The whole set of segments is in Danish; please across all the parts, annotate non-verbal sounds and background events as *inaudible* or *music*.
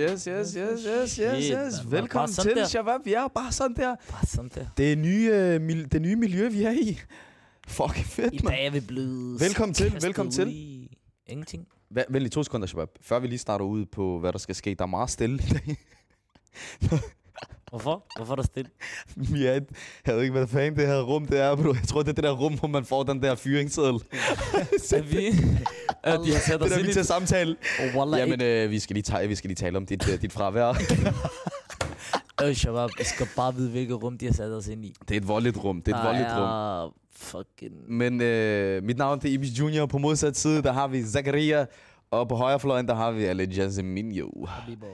Yes, yes, yes, yes, yes, yes, yes. man. Velkommen til, der. Shabab. Ja, bare sådan der. Bare sådan der. Det nye, øh, mil- det nye miljø, vi er i. Fuck, I fedt, mand. dag er vi blevet Velkommen til, velkommen til. i Ingenting. Vent vent lige to sekunder, Shabab. Før vi lige starter ud på, hvad der skal ske. Der er meget stille i dag. *laughs* Hvorfor? Hvorfor er der stille? *laughs* Er jeg ved ikke, hvad fanden det her rum det er, bro. Jeg tror, det er det der rum, hvor man får den der fyringsseddel. *laughs* Er vi? *laughs* Øh, de har sat Det os der, ind vi i... til samtale. Oh, wallah, Jamen, øh, vi, skal lige tale, vi skal lige tale om dit, øh, dit fravær. Øh, Shabab, I skal bare vide, hvilket rum de har sat os ind i. Det er et voldeligt rum. Det er et Der voldeligt rum. er fucking... Men øh, mit navn det er Ibis Junior. På modsat side, der har vi Zakaria. Og på højre fløjen, der har vi Ale Jazeminho. Habibo.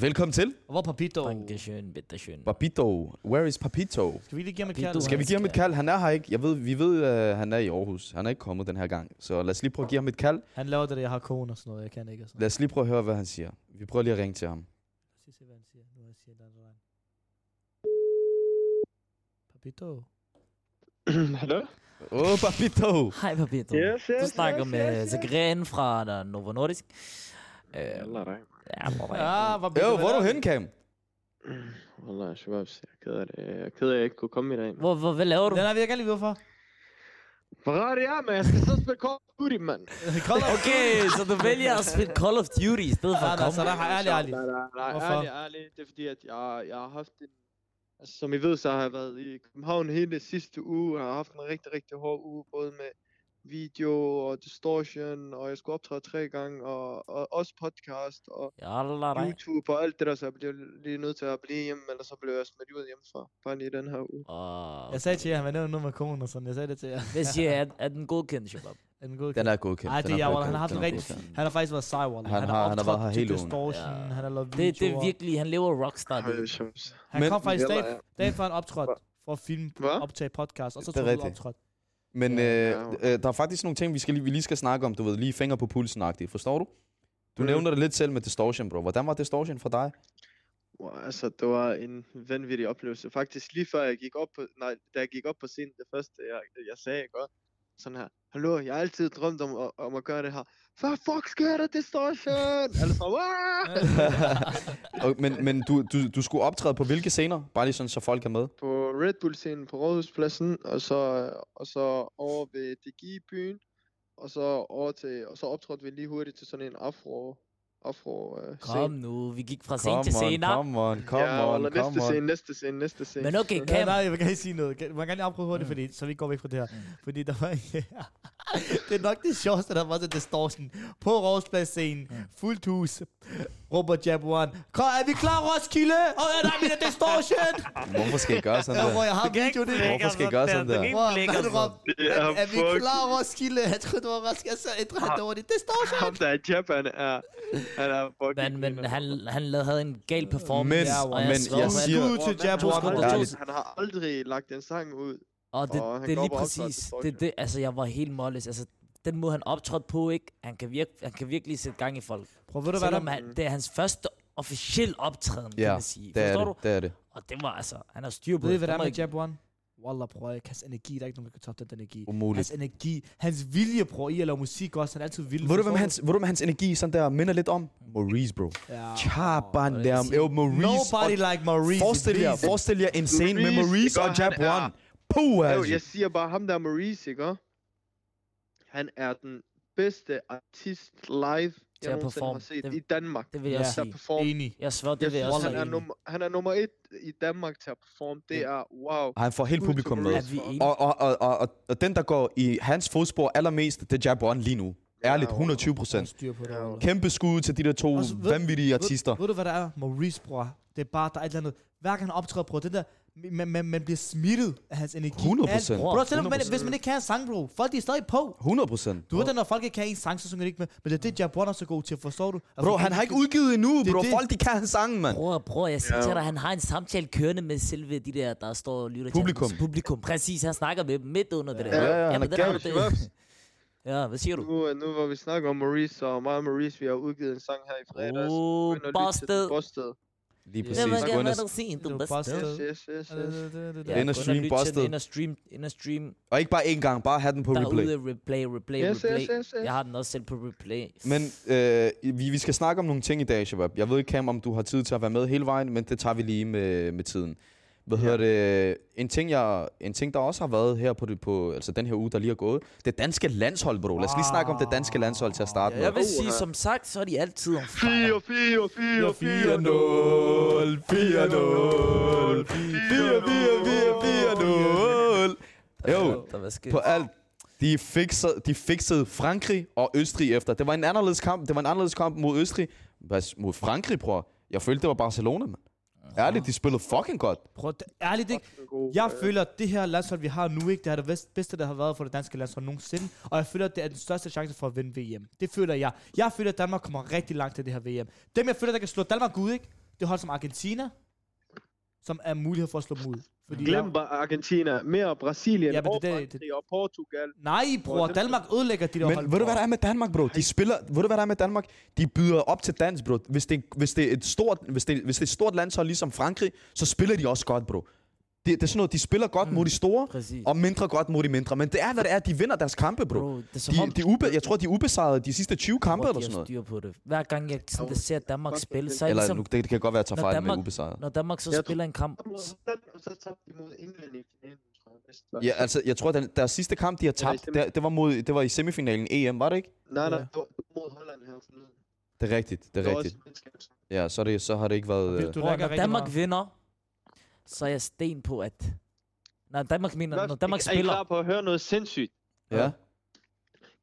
Velkommen til. Hvor er Papito? Dankeschön, bitteschön. Papito. Where is Papito? Skal vi lige give ham et Papito. kald? Skal vi give ham et kald? Han er her ikke. Jeg ved, vi ved, at han er i Aarhus. Han er ikke kommet den her gang. Så lad os lige prøve at give ham et kald. Han laver det der, jeg har kone og sådan noget. Jeg kan ikke. og sådan Lad os lige prøve at høre, hvad han siger. Vi prøver lige at ringe til ham. Lad os se, hvad han siger. Nu jeg siger, der er. Papito. *clears throat* Hallo? Åh, oh, Papito. Hej, Papito. Yes, yes, Du snakker yes, med yes, yes. Zagren fra Novo Nordisk. Øh, dig. Ja, hvor Ja, Papito. Jo, hvor er du hvad henne, Cam? Wallah, Shababs, jeg er ked af det. Jeg er ked af, at jeg ikke kunne komme i dag. hvor, hvor, hvad laver du? Den har vi gerne lige hvorfor. Ferrari, ja, men jeg skal så spille Call of Duty, mand. *laughs* Okay, så du vælger at spille Call of Duty i stedet for Nej, at nej, komme. så der har ærlig, ærlig. Nej, nej, nej, ærlig, ærlig. Det er fordi, at jeg, jeg har haft en... Altså, som I ved, så har jeg været i København hele sidste uge. Jeg har haft en rigtig, rigtig hård uge, både med video og distortion, og jeg skulle optræde tre gange, og, og også podcast, og Jalla. YouTube og alt det der, så jeg bliver lige nødt til at blive hjemme, eller så bliver jeg smidt ud hjemmefra, bare lige den her uge. Og Jeg sagde til jer, han var nævnt noget med konen og sådan. Jeg sagde det til jer. hvad siger jeg? Er, den godkendt, Shabab? Er den god? Den er godkendt. Ej, Den det er jeg, han har haft en godkendt. rigtig... Er godkendt. Han har faktisk været sej, Wallah. Han har- han har været her hele ugen. Distortion, Ja. han har lavet Det, det er videoer. virkelig, han lever rockstar. Han Men- kom faktisk Yalla, dag, ja. dag før han optrådte for at filme, optage podcast, og så Det tog han optrådt. Men Ja, øh, ja. øh, der er faktisk nogle ting, vi, skal lige, vi lige skal snakke om. Du ved, lige finger på pulsen -agtigt. Forstår du? Du Mm. nævner det lidt selv med Distortion, bro. Hvordan var Distortion for dig? Wow, altså, det var en vanvittig oplevelse. Faktisk lige før jeg gik op på, nej, da jeg gik op på scenen, det første, jeg, jeg sagde, ikke? Sådan her, hallo, jeg har altid drømt om, at- om at gøre det her. Hvad fuck sker der, Distortion? Alle så! Og, men men du, du, du skulle optræde på hvilke scener? Bare lige sådan, så folk er med. på Red Bull-scenen på Rådhuspladsen, og så, og så over ved DGI-byen, og så over til, og så optrådte vi lige hurtigt til sådan en afro, afro uh, Kom nu, vi gik fra scene Come til on, scene. come on, come ja, on, eller come næste on. scene, næste scene, næste scene. Men okay, Ja, Cam. nej, jeg vil gerne lige sige noget. Man kan lige afprøve hurtigt, Mm. fordi, så vi går væk fra det her. Fordi der var... *laughs* det er nok det sjoveste, der var til Distortion. På Rådspladsscenen. Fuldt hus. Robert Jabuan. Kom, er vi klar, Roskilde? Og ja, der er min Distortion! Hvorfor skal I gøre sådan Ja, der? hvor jeg har video det. Hvorfor skal I gøre sådan der? Hvor, hvad er det, Rob? Det Er, er er vi klar, Roskilde? Jeg troede, det var Roskilde, så ændrer han det over det. Distortion! Ham der er Japan er, han er fucking... Men, men han, han lavede, havde en gal performance. Men- og men jeg at- siger- Skud til Jabuan. han har aldrig lagt en sang ud. Og det, Og det er lige præcis. Det, det, altså, jeg var helt målløs. Altså, den måde, han optrådte på, ikke? Han kan, virke, han kan virkelig sætte gang i folk. Prøv, ved du, hvad der... han, det er hans første officielle optræden, kan Ja, man sige. det er Forstår det. du? Det er det. Og det var altså, han har styr på Ved det. hvad der er med Jabuan? Wallah, bror, ikke? hans energi, der er ikke nogen, der kan toppe den energi. Umuligt. Hans energi, hans vilje, bror, i at lave musik også, han er altid vild. Ved du, hvem forstår hans, ved du, hans energi sådan der minder lidt om? Maurice, bro. Ja. Chaban der. Jo, Maurice. Nobody og- like Maurice. Forestil jer, forestil jer en scene med Maurice, og Jab er- One. Puh, Jo, altså. jeg siger bare, ham der er Maurice, ikke? Han er den bedste artist live, jeg nogensinde performe. har set Det- i Danmark. Det vil jeg Ja. sige. performer. Enig. Jeg svær, det Jeg vil jeg også han, er nummer, han er nummer et i Danmark til at performe. Det er wow. Og han får helt til publikum med. Er? Og, og, og, og, og, og den, der går i hans fodspor allermest, det er Jab One lige nu. Ærligt, 120 Han procent. Ja. Kæmpe skud til de der to Også ved- vanvittige artister. Ved, ved, du, hvad der er? Maurice, bror. Det er bare, der er et eller andet. Hver gang han optræder, bror, det der, man, man, man bliver smittet af hans energi. 100%. Alt. Bro, selvom man, 100%. hvis man ikke kan en sang, bro, folk de er stadig på. 100 procent. Du ved, det, når folk ikke kan en sang, så synger de ikke med. Men det er det, Jab One er så god til, forstår du? Altså, Bro, han har ikke udgivet endnu, Det bro. det. Folk, de kan hans sange, mand. Bror, bror, jeg siger Ja. til dig, han har en samtale kørende med selve de der, der står og lytter Publikum. til publikum. Præcis, han snakker med dem midt under det der. Ja, ja, han er den har det. *laughs* Ja, hvad siger du? Nu, øh, nu hvor vi snakker om Maurice, og mig og Maurice, vi har udgivet en sang her i fredags. Oh, busted. Busted. Lige præcis. Have og, dig se, du er busted. Yes, yes, yes, yes. Ind og stream Busted. Ind og stream, ind og stream og ikke bare én gang, bare have den på replay. derude, replay, replay, Yes, replay. yes, yes, yes. Jeg har den også selv på replay. Men øh, vi, vi skal snakke om nogle ting i dag, Shabab. Jeg ved ikke, Cam, om du har tid til at være med hele vejen, men det tager vi lige med, med tiden. Hvad hedder det? En ting, jeg, en ting, der også har været her på, på altså den her uge, der lige er gået. Det danske landshold, bro. Lad os lige snakke om det danske landshold til at starte Ja, med. jeg vil sige, som sagt, så er de altid om fire. 4, 4, 4, 4-0, 4-0, 4-4-4-4-0. Jo, Der var sket. på alt. De fixede, de fixede Frankrig og Østrig efter. Det var en anderledes kamp. Det var en anderledes kamp mod Østrig. Hvad, mod Frankrig, bror. Jeg følte, det var Barcelona, mand. Ærligt, de spillede fucking godt. Prøv, ærligt ikke? Jeg føler, at det her landshold, vi har nu, ikke, det er det bedste- der har været for det danske landshold nogensinde. Og jeg føler, at det er den største chance for at vinde VM. Det føler jeg. Jeg føler, at Danmark kommer rigtig langt til det her VM. Dem, jeg føler, der kan slå Danmark ud, ikke? Det er hold som Argentina, som er mulighed for at slå dem ud. Fordi Glem jeg, bare Argentina. Mere Brasilien Ja, men og det- det- Frankrig og Portugal. nej, bror, det- Danmark ødelægger de der hold. Men ved du, hvad der er med Danmark, bro? De spiller, ved du, hvad der er med Danmark? De byder op til dans, bro. Hvis det, hvis det er et stort, hvis det, hvis det er et stort landshold ligesom Frankrig, så spiller de også godt, bro. Det, det er sådan noget, de spiller godt mod de store, Præcis. og mindre godt mod de mindre. Men det er, hvad det er. De vinder deres kampe, bro. Bro, det er De, de ube, jeg tror, de er ubesejrede de sidste 20 kampe Bro, eller sådan noget. styr på det. Hver gang jeg sådan, der ser Danmark spille, det- så er det Eller ligesom, nu, det, det kan godt være, at jeg tager fejl med Danmark- ubesejret. når Danmark så Jeg tror- spiller en kamp, så- Holland, og så tabte de mod England i finalen. Ja, altså, jeg tror, at deres sidste kamp, de har tabt, det, det, var mod, det var i semifinalen EM, var det ikke? Nej, nej, det var mod Holland her forleden. Det er rigtigt, det er rigtigt. Ja, så, er det, så har det ikke været... Vil Øh, du Bro, når Danmark vinder, så er jeg sten på, at... Når Danmark, mener, når Danmark er I spiller... klar på at høre noget sindssygt? ja.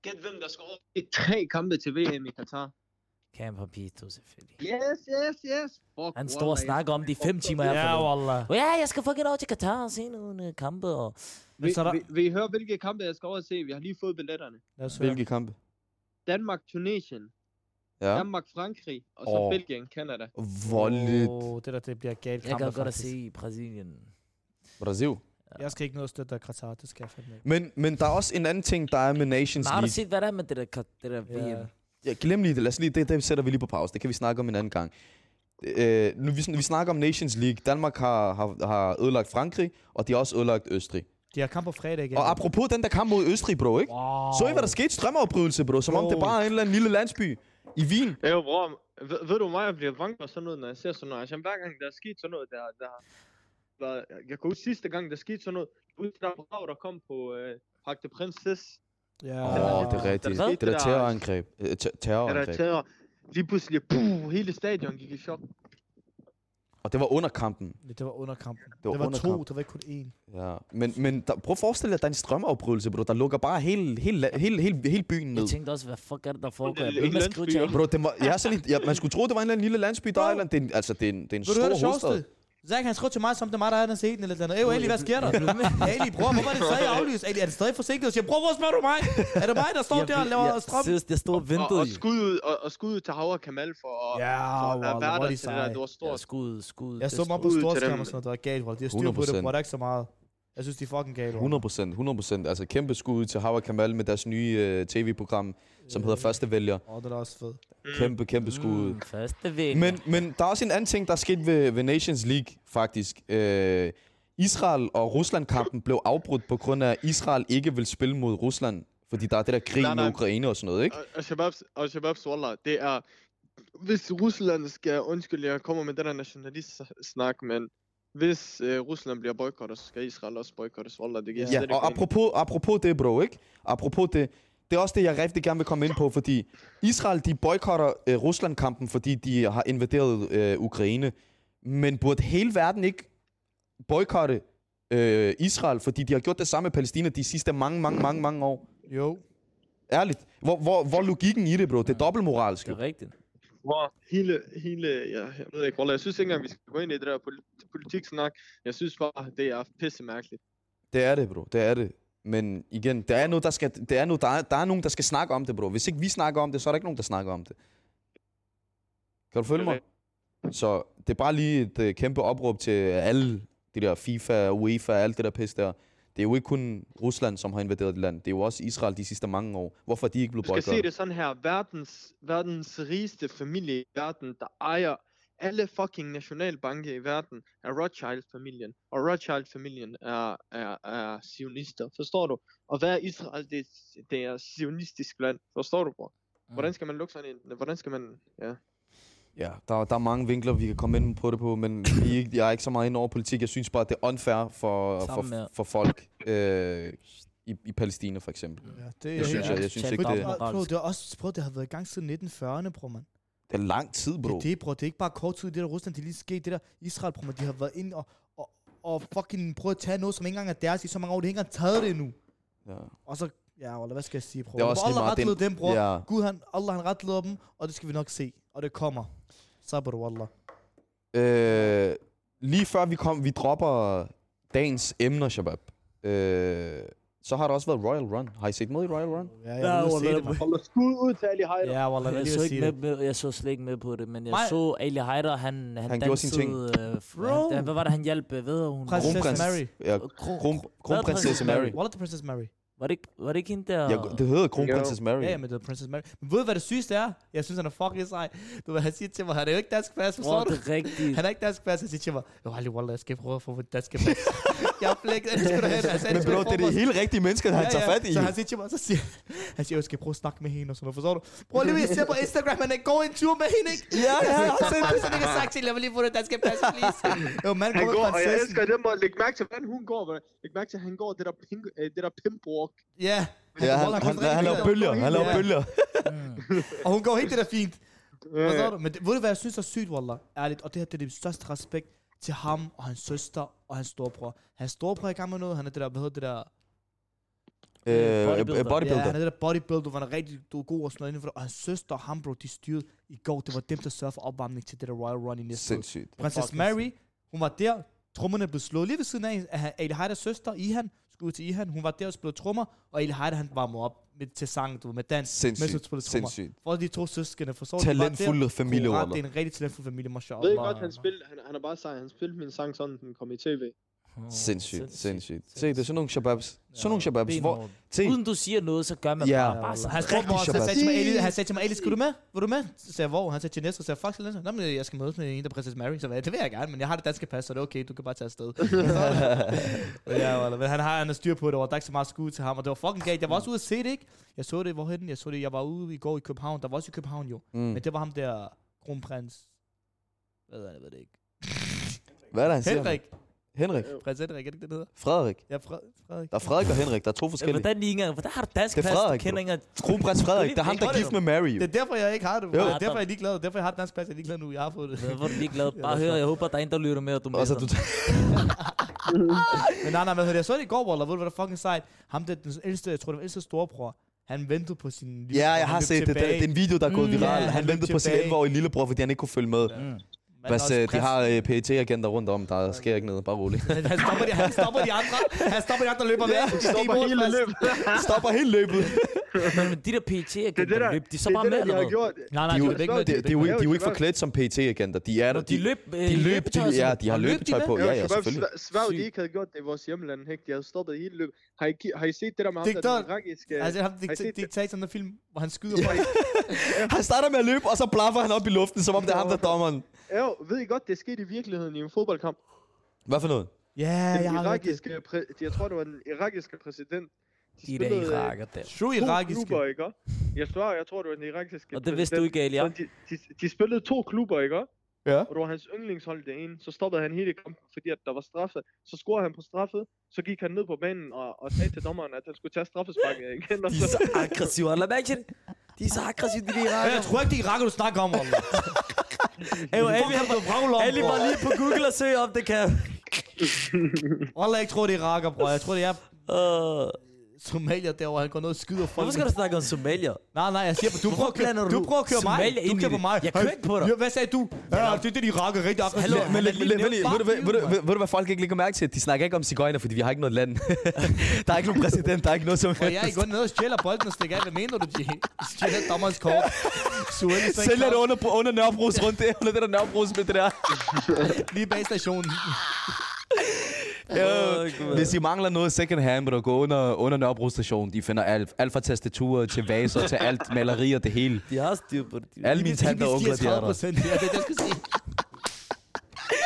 Gæt hvem der skal over i tre kampe til VM i Katar. Cam Papito, selvfølgelig. Yes, yes, yes. Fuck, Han står og snakker om de fem timer, jeg Ja, har fået. wallah. Ja, jeg skal fucking over til Katar og se nogle øh, kampe. Og... Men Vi, så er der... vi, vil I høre, hvilke kampe jeg skal over og se? Vi har lige fået billetterne. Hvilke kampe? Danmark-Tunesien. Ja. Danmark-Frankrig. Og så Åh. Belgien, Canada. Voldeligt. Åh, det der, det bliver galt Jeg kan godt at se Brasilien. Brasil. Jeg skal ikke noget støtte af Qatar, det skal jeg fandme ikke. Men, men der er også en anden ting, der er med Nations Men har du League. set, hvad der er med det der, det der VM? Ja. Ja, glem lige det. Lad os lige, det, det sætter vi lige på pause. Det kan vi snakke om en anden gang. Øh, nu, vi, vi snakker om Nations League. Danmark har, har, har ødelagt Frankrig, og de har også ødelagt Østrig. De har kamp på fredag igen. Og apropos den der kamp mod Østrig, bro, ikke? Wow. Så I, hvad der skete? Strømafbrydelse, bro. Som om det Bro. bare er en eller anden lille landsby i Wien. Ja, jo, bror. Ved, ved du mig, jeg bliver bange for sådan noget, når jeg ser sådan noget. Altså, hver gang der er sket sådan noget, der, der var, jeg kan huske sidste gang, der skete sådan noget, ud der brav, der kom på øh, Parc de Princes, Ja. Oh, det er rigtigt. der Det der det der- terrorangreb. Øh, ter- der der terrorangreb. terror. Lige pludselig, puh, hele stadion gik i chok. Og det var under kampen. Ja, Det var under kampen. Det var det var under to, kampen. det var ikke kun én. Ja. Men, men der, prøv at forestille dig, at der er en strømafbrydelse, bro. Der lukker bare hele, hele, hele, hele, hele byen ned. Jeg tænkte også, hvad fuck er det, der foregår? Det er Jeg blev ved med skrive til. Bro, det var, ja, så lidt, ja, man skulle tro, det var en eller anden lille landsby, eller andet- det er, en- altså, det er en, det er en stor hovedstad. Zach, han skrev til mig, som det er mig, der havde set den eller andet. Ey, Ali, hvad sker der? *laughs* Ali, bror, hvorfor er det stadig aflyst? Ali, er det stadig forsinket? Jeg siger, bror, hvor spørger du mig? Er det mig, der står der og laver strøm? Seriøst, jeg stod og Og, ventede og jo. skud ud, og, og skud ud til Havre Kamal for at, Ja, for at wallah, være hvor er der de til det der. Det var Ja, stort. skud, skud. Jeg så mig på storskærm og sådan noget, der er galt, bro. De har styr på det, 100%. bro. Der er ikke så meget. Jeg synes, de er fucking galt, bro. 100 procent, 100 procent. Altså kæmpe skud til Hawa Kamal med deres nye uh, tv-program, som hedder Første Vælger. Åh, det er da også fedt. Kæmpe, kæmpe skud. Mm, første væg. Men, men der er også en anden ting, der er sket ved, ved Nations League, faktisk. Øh, Israel og Rusland-kampen blev afbrudt på grund af, at Israel ikke vil spille mod Rusland. Fordi der er det der krig Nej, med nej. Ukraine og sådan noget, ikke? Og, og Shababs, og Shababs Wallah, det er... Hvis Rusland skal... Undskyld, jeg kommer med den der nationalist-snak, men... Hvis øh, Rusland bliver boykottet, så skal Israel også boykottes. Wallah, det giver Ja, og apropos, apropos det, bro, ikke? Apropos det, det er også det, jeg rigtig gerne vil komme ind på, fordi Israel, de boykotter øh, Rusland-kampen, fordi de har invaderet øh, Ukraine. Men burde hele verden ikke boykotte øh, Israel, fordi de har gjort det samme med Palæstina de sidste mange, mange, mange, mange år? Jo. Ærligt. Hvor, hvor, hvor er logikken i det, bro? Det er dobbeltmoralsk. Det er rigtigt. Bror, hele, hele, ja, jeg ved ikke, Wallah, jeg synes ikke engang, vi skal gå ind i det der poli- politiksnak. Jeg synes bare, det er pisse mærkeligt. Det er det, bro. Det er det. Men igen, der er, noget, der, skal, der, er noget, der, er, der er nogen, der skal snakke om det, bro. Hvis ikke vi snakker om det, så er der ikke nogen, der snakker om det. Kan du følge mig? Så det er bare lige et uh, kæmpe opråb til alle de der FIFA, UEFA, alt det der pis der. Det er jo ikke kun Rusland, som har invaderet det land. Det er jo også Israel de sidste mange år. Hvorfor er de ikke blevet Du skal se boykottet? det sådan her. Verdens, verdens rigeste familie i verden, der ejer alle fucking nationalbanker i verden er Rothschild-familien, og Rothschild-familien er, er, er sionister, forstår du? Og hvad er Israel? Det, det er sionistisk land, forstår du, bror? Hvordan skal man lukke sådan en? Hvordan skal man... Ja. Ja, der, der er mange vinkler, vi kan komme ind på det på, men vi jeg er ikke så meget inde over politik. Jeg synes bare, det er unfair for, for, for folk øh, i, i Palæstina, for eksempel. Ja, det, Det synes Ja, jeg, jeg synes ikke, det, bro, det er også, bro, det har været i gang siden 1940'erne, bro, man. Det er lang tid, Det bro. er det, bro. Det er ikke bare kort tid, det der Rusland, det lige sket. Det der Israel, bro, de har været ind og, og, og fucking prøvet at tage noget, som ikke engang er deres i så mange år. De har ikke engang taget det endnu. Ja. Og så, ja, eller hvad skal jeg sige, bro? Det er også Allah meget retlede dem, bro. Ja. Gud, han, Allah, han retlede dem, og det skal vi nok se. Og det kommer. Sabr, wallah. Øh, lige før vi kom, vi dropper dagens emner, Shabab. Øh, så har der også været Royal Run. Har I set med i Royal Run? Ja, Ja, jeg vil se wallah, det, man. Hold da skud ud til Ali Heider. Ja, wallah, jeg så, ikke med, med, jeg så slet ikke med på det, men jeg Nej. så Ali Heider, han, han, Han gjorde sine ting. Øh, f- Bro. han, hvad var det, han hjalp? øh, Ved hun? Prinsesse Kronprins. Mary. Ja, Kron- kron, kronprinsesse Hvad er Mary. Wallah, det Princess Mary. Var det, ikke, var det ikke hende der? Ja, det hedder kronprinsesse Mary. Ja, ja, men det er Princess Mary. Men ved du, hvad det sygeste er? Jeg synes, han er fucking sej. Du ved, han siger til mig, han er jo ikke dansk pas, forstår du? det er rigtigt. Han er ikke dansk pas, han siger til mig, jo, Ali Wallah, jeg skal prøve at få mit danske pas. *laughs* jeg har blækket, det skal du have. Han sagde, Men bro, det er de mig. helt rigtige mennesker, han tager fat i. Så han siger til mig, så siger han, siger, jeg skal prøve at snakke med hende og sådan noget, forstår du? Prøv lige, jeg ser på Instagram, han er går en tur med hende, ikke? Ja, ja, jeg har set det. Så jeg har sagt til, jeg vil lige få det danske pas, please. *laughs* Jo, Han går går, og jeg elsker dem, og læg mærke til, hvordan hun går. Læg mærke til, at han går det der, pink, øh, det der pimp walk. Ja. Ja, han, han, han, han laver bølger, han laver Ja. bølger. *laughs* Og hun går helt det der fint. Ja, Forstår du? Men det, ved du hvad jeg synes er sygt, Wallah? Ærligt. Og det her, det er det største respekt til ham og hans søster og hans storebror. Hans storebror er i gang med noget. Han er det der, hvad hedder det der? Øh, Bodybuilder. Ja, bodybuilder. han er det der bodybuilder, hvor han er rigtig du er god og sådan noget inden for det. Og hans søster og ham, bro, de styrede i går. Det var dem, der sørgede for opvarmning til det der Royal Run i næste. Sindssygt. Princess Mary, hun var der. Trommerne blev slået lige ved siden af af Ali Heiders søster, Ihan. Skud til Ihan. Hun var der og spillede trommer. Og Ali Heider, han varmede op med, til sang, du ved, med dans. mens hun Sindssygt. spillede trommer. Sindssygt. For de to søskende, forstår du? Talentfulde familie. Det er en rigtig talentfuld familie, mashallah. ved I godt, han spillede, han, han er bare sej, han spillede min sang sådan, den kom i tv. Sindssygt, sindssygt. Se, det er sådan nogle shababs. Sådan nogle shababs. Hvor, se, Uden du siger noget, så gør man Ja. bare, bare Han sådan. spurgte mig også, han sagde til mig, Ali, han sagde til mig, Ali, skal du med? Vil du med? Så sagde jeg, hvor? Han sagde til næste, så sagde jeg, fuck, Silencer. Nå, men jeg skal mødes med en, der er Princess Mary. Så sagde jeg, det vil jeg gerne, men jeg har det danske pas, så det er okay, du kan bare tage afsted. *laughs* ja, men han har han har styr på det, og der er ikke så meget skud til ham, og det var fucking galt. Jeg var også ude at se det, ikke? Jeg så det, hvorhen? Jeg så det, jeg var ude i går i København. Der var også i København jo. mm. Men det var ham der, kronprins. Hvad er det, jeg ved det ikke. hvad er det, han siger? Henrik. Henrik. Prins Henrik, er det ikke det, det hedder? Frederik. Ja, Fred- Frederik. Der er Frederik og Henrik. Der er to Ja, forskellige. Hvordan lige engang? Hvordan har du dansk Det er pas? Du Frederik, kender ikke engang- Kronprins Frederik. Det er ham, der er gift med Mary. jo. Det er derfor, jeg ikke har det. Jo. Det er derfor, jeg er ligeglad. Derfor, jeg har et dansk pas, jeg er ligeglad nu. Jeg har fået det. Hvor er du ligeglad? *laughs* Bare hør, jeg håber, der er en, der lytter med, og du med. du *laughs* Men nej, nej, hvad hedder det? Jeg så det i går, Waller. Ved du, hvad der er fucking sejt? Ham, der, den ældste, jeg tror, den ældste storebror, han ventede på sin lille Ja, og jeg har set det. Det er en video, der er gået Mm, viral. ja, Han ventede på sin tilbage. 11-årige lillebror, fordi han ikke kunne følge med. Også øh, de har øh, PET-agenter rundt om. Der sker ikke noget. Bare rolig. *laughs* han stopper, de, han stopper de andre. Han stopper de andre, der løber væk. De Stopper hele løbet. Stopper hele løbet. Men, men de der er det der, løb, de er så det bare det, med, der, de eller gjort. Nej, nej, De jo- det ikke Det, med. det, er jo ikke, de er jo ikke forklædt som PET-agenter. De er der. De løb øh, de løb, løbetøj de, ja, de har de løbetøj med? på. Ja, ja, selvfølgelig. svær- Sværg, de ikke havde gjort det i vores hjemland, ikke? De havde stoppet hele løbet. Har I, har I set det der med ham, der irakiske... Altså, ham Har I set det? diktatoren der film, hvor han skyder folk. *laughs* Han starter med at løbe, og så blaffer han op i luften, som om det er ham, der er dommeren. Jo, ved I godt, det skete i virkeligheden i en fodboldkamp. Hvad for noget? Ja, Den jeg har hørt det. irakiske, jeg tror, det var den irakiske præsident. De der spillede, øh, iraker der. To irakiske. klubber, ikke? Jeg tror, jeg tror, det var den irakiske Og det vidste du ikke, Ali, ja? Men De, de, de, spillede to klubber, ikke? Ja. Og det var hans yndlingshold det ene. Så stoppede han hele kampen, fordi at der var straffe. Så scorede han på straffe. Så gik han ned på banen og, og sagde til dommeren, at han skulle tage straffesparket *laughs* igen. Og De er så, så aggressive. Det? De er så aggressive, de der iraker. Jeg tror ikke, det er iraker, du snakker om, Wallah. *laughs* Hey, vraglet om, Ali bror. var lige på Google og søge om det kan. Wallah, jeg ikke tror, det er iraker, bror. Jeg tror, det er Uh, somalier derovre. Han går ned og skyder folk. hvorfor skal du snakke om somalier? Nej, nej, jeg siger, du prøver, køre, du du prøver at køre mig. Somalia Du ind i kører på det? mig. Jeg kører ikke på dig. Ja, Hvad sagde du? Ja, det er det, de iraker rigtig aggressivt. Hallo, Men, er ved, du, du- du, hvad folk ikke lægger mærke til? De snakker ikke om cigøjner, fordi vi har ikke noget land. *laughs* der er ikke nogen præsident, der er ikke noget som Og jeg er gået ned og stjæler bolden og stikker af. Hvad mener du, de stjæler dommerens kort? Sælger det under, under Nørrebros rundt der, under det der Nørrebros med det der. Lige bag stationen. *laughs* Ja, hvis I mangler noget second hand, må du gå under, under Nørrebro station. De finder alt, alt fra tastaturer til vaser til alt malerier, det hele. De har styr på det. De- Alle mine tanter og onkler, de er der. Ja, det er det, jeg skulle sige.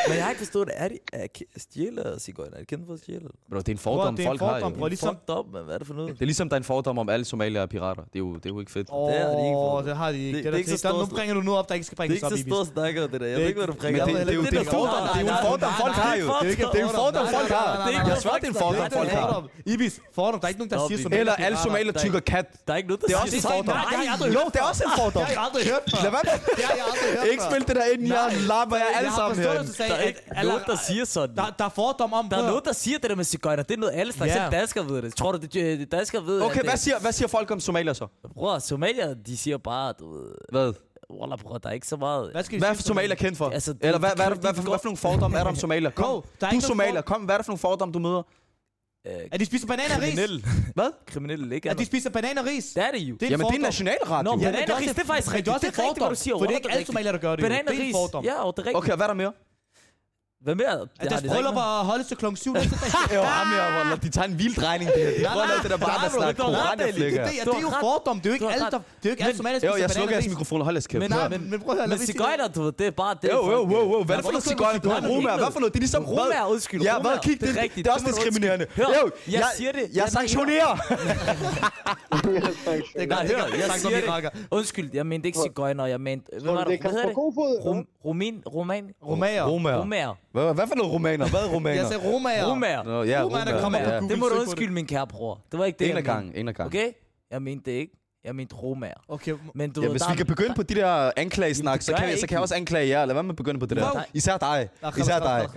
Men jeg har ikke forstået det. Er de er ki- stjæle og cigøjner? Er det kendt for at stjæle? Bro, det er en fordom, det er en folk har fordom, bror. ligesom- Fucked up, man. Hvad er det for noget? Det er ligesom, der er en fordom om alle somalier er pirater. Det er jo, det er jo ikke fedt. Åh, Det har de ikke fået. det har de ikke. Det- Det, det er ikke det, så der, nu stort. bringer du noget op, der ikke skal Det er bringes ikke op, så Ibis. stor snakker, det der. Jeg ved ikke, hvad du Men bringer det, op. det, er jo, det er en fordom, det er jo en fordom, folk har jo. Det er Det er jo en fordom, folk har. Det er Jeg svarer, det er en fordom, folk har. Ibis, fordom. Der er ikke nogen, der siger somalier Eller er alle somalier tykker kat. Der er ikke noget, der Det er også siger en fordom. Det har Jo, det er også en Det fordom. har jeg aldrig hørt før. Lad være med. Det har jeg aldrig hørt Ikke spil det der ind, jeg lapper jer alle Jeg har sammen du sagde, Der er at ikke alle- noget, der siger sådan. der, der er fordom om, Der er noget, der siger det der med cigøjner. Det er noget, alle slags Ja. yeah. danskere ved det. Tror du, det det danskere ved? Okay, at hvad det, siger, hvad siger folk om somalier så? Bror, somalier, de siger bare, du ved... Hvad? Wallah, bror, der er ikke så meget... Hvad skal Hvad er somalier kendt for? Altså, Eller hvad, hvad, hvad, hvad, hvad, for nogle fordomme er der om somalier? Kom, du er somalier. Kom, hvad er der for nogle fordomme, du møder? Øh, At de spiser banan og ris. Hvad? Kriminelle, ikke? At de spiser banan og ris. Det er det jo. Det er en Jamen, det er nationalradio. Nå, banan det er og ris, det er faktisk rigtigt. det er også Det en fordom. For det er ikke alle somalier, der gør det. Banan Det og er ris. fordom. Ja, og det er rigtigt. Okay, hvad er der mere? Hvad mere? At deres bryllupper holdes til klokken 7 næste dag. *laughs* Jo, ham her, Wallah, de tager en vild drejning, det her. De prøver at det der bare, der bro, snakker du har ret, koran og Ali. Det, det, det, det er jo fordom. Det er jo ikke alle, der, det er jo ikke alle somalier, der Jo, spiser jeg banan slukker jeres mikrofon og hold jeres kæft. Men, Hør. men, men prøv at høre, Men cigøjner, du ved, det er bare det. Jo, jo, jo, jo. Hvad er det for noget hvorfor cigøjner? Du har ikke Hvad for noget? Det er ligesom... Romaer, hvad? undskyld, Ja, hvad? Kig, Det det, er det, det også Det diskriminerende. Hør, Jo, jeg siger det. Jeg Jeg- sanktionerer. Det er Nej, hør, det er jeg siger det. Undskyld, jeg mente ikke cigøjner, jeg mente... Hvad var det det? Hvad hedder det? Romin, Roman? Romager. Romaer. Romager. Hvad, hvad for noget romaner? Hvad er romaner? Jeg sagde romager. Romager. Nå, ja, Romaer, der kommer på Ja. Google. Det må du på undskylde, min kære bror. Det var ikke det, En jeg af mente. gangen, en af gangen. Okay? Jeg mente det ikke. Jeg mente romager. Okay, Men du Ja, ved, hvis der vi kan begynde på de der anklagesnak, så kan, jeg så kan jeg også anklage jer. Lad være med at begynde på det der. Wow. Især dig. Især dig.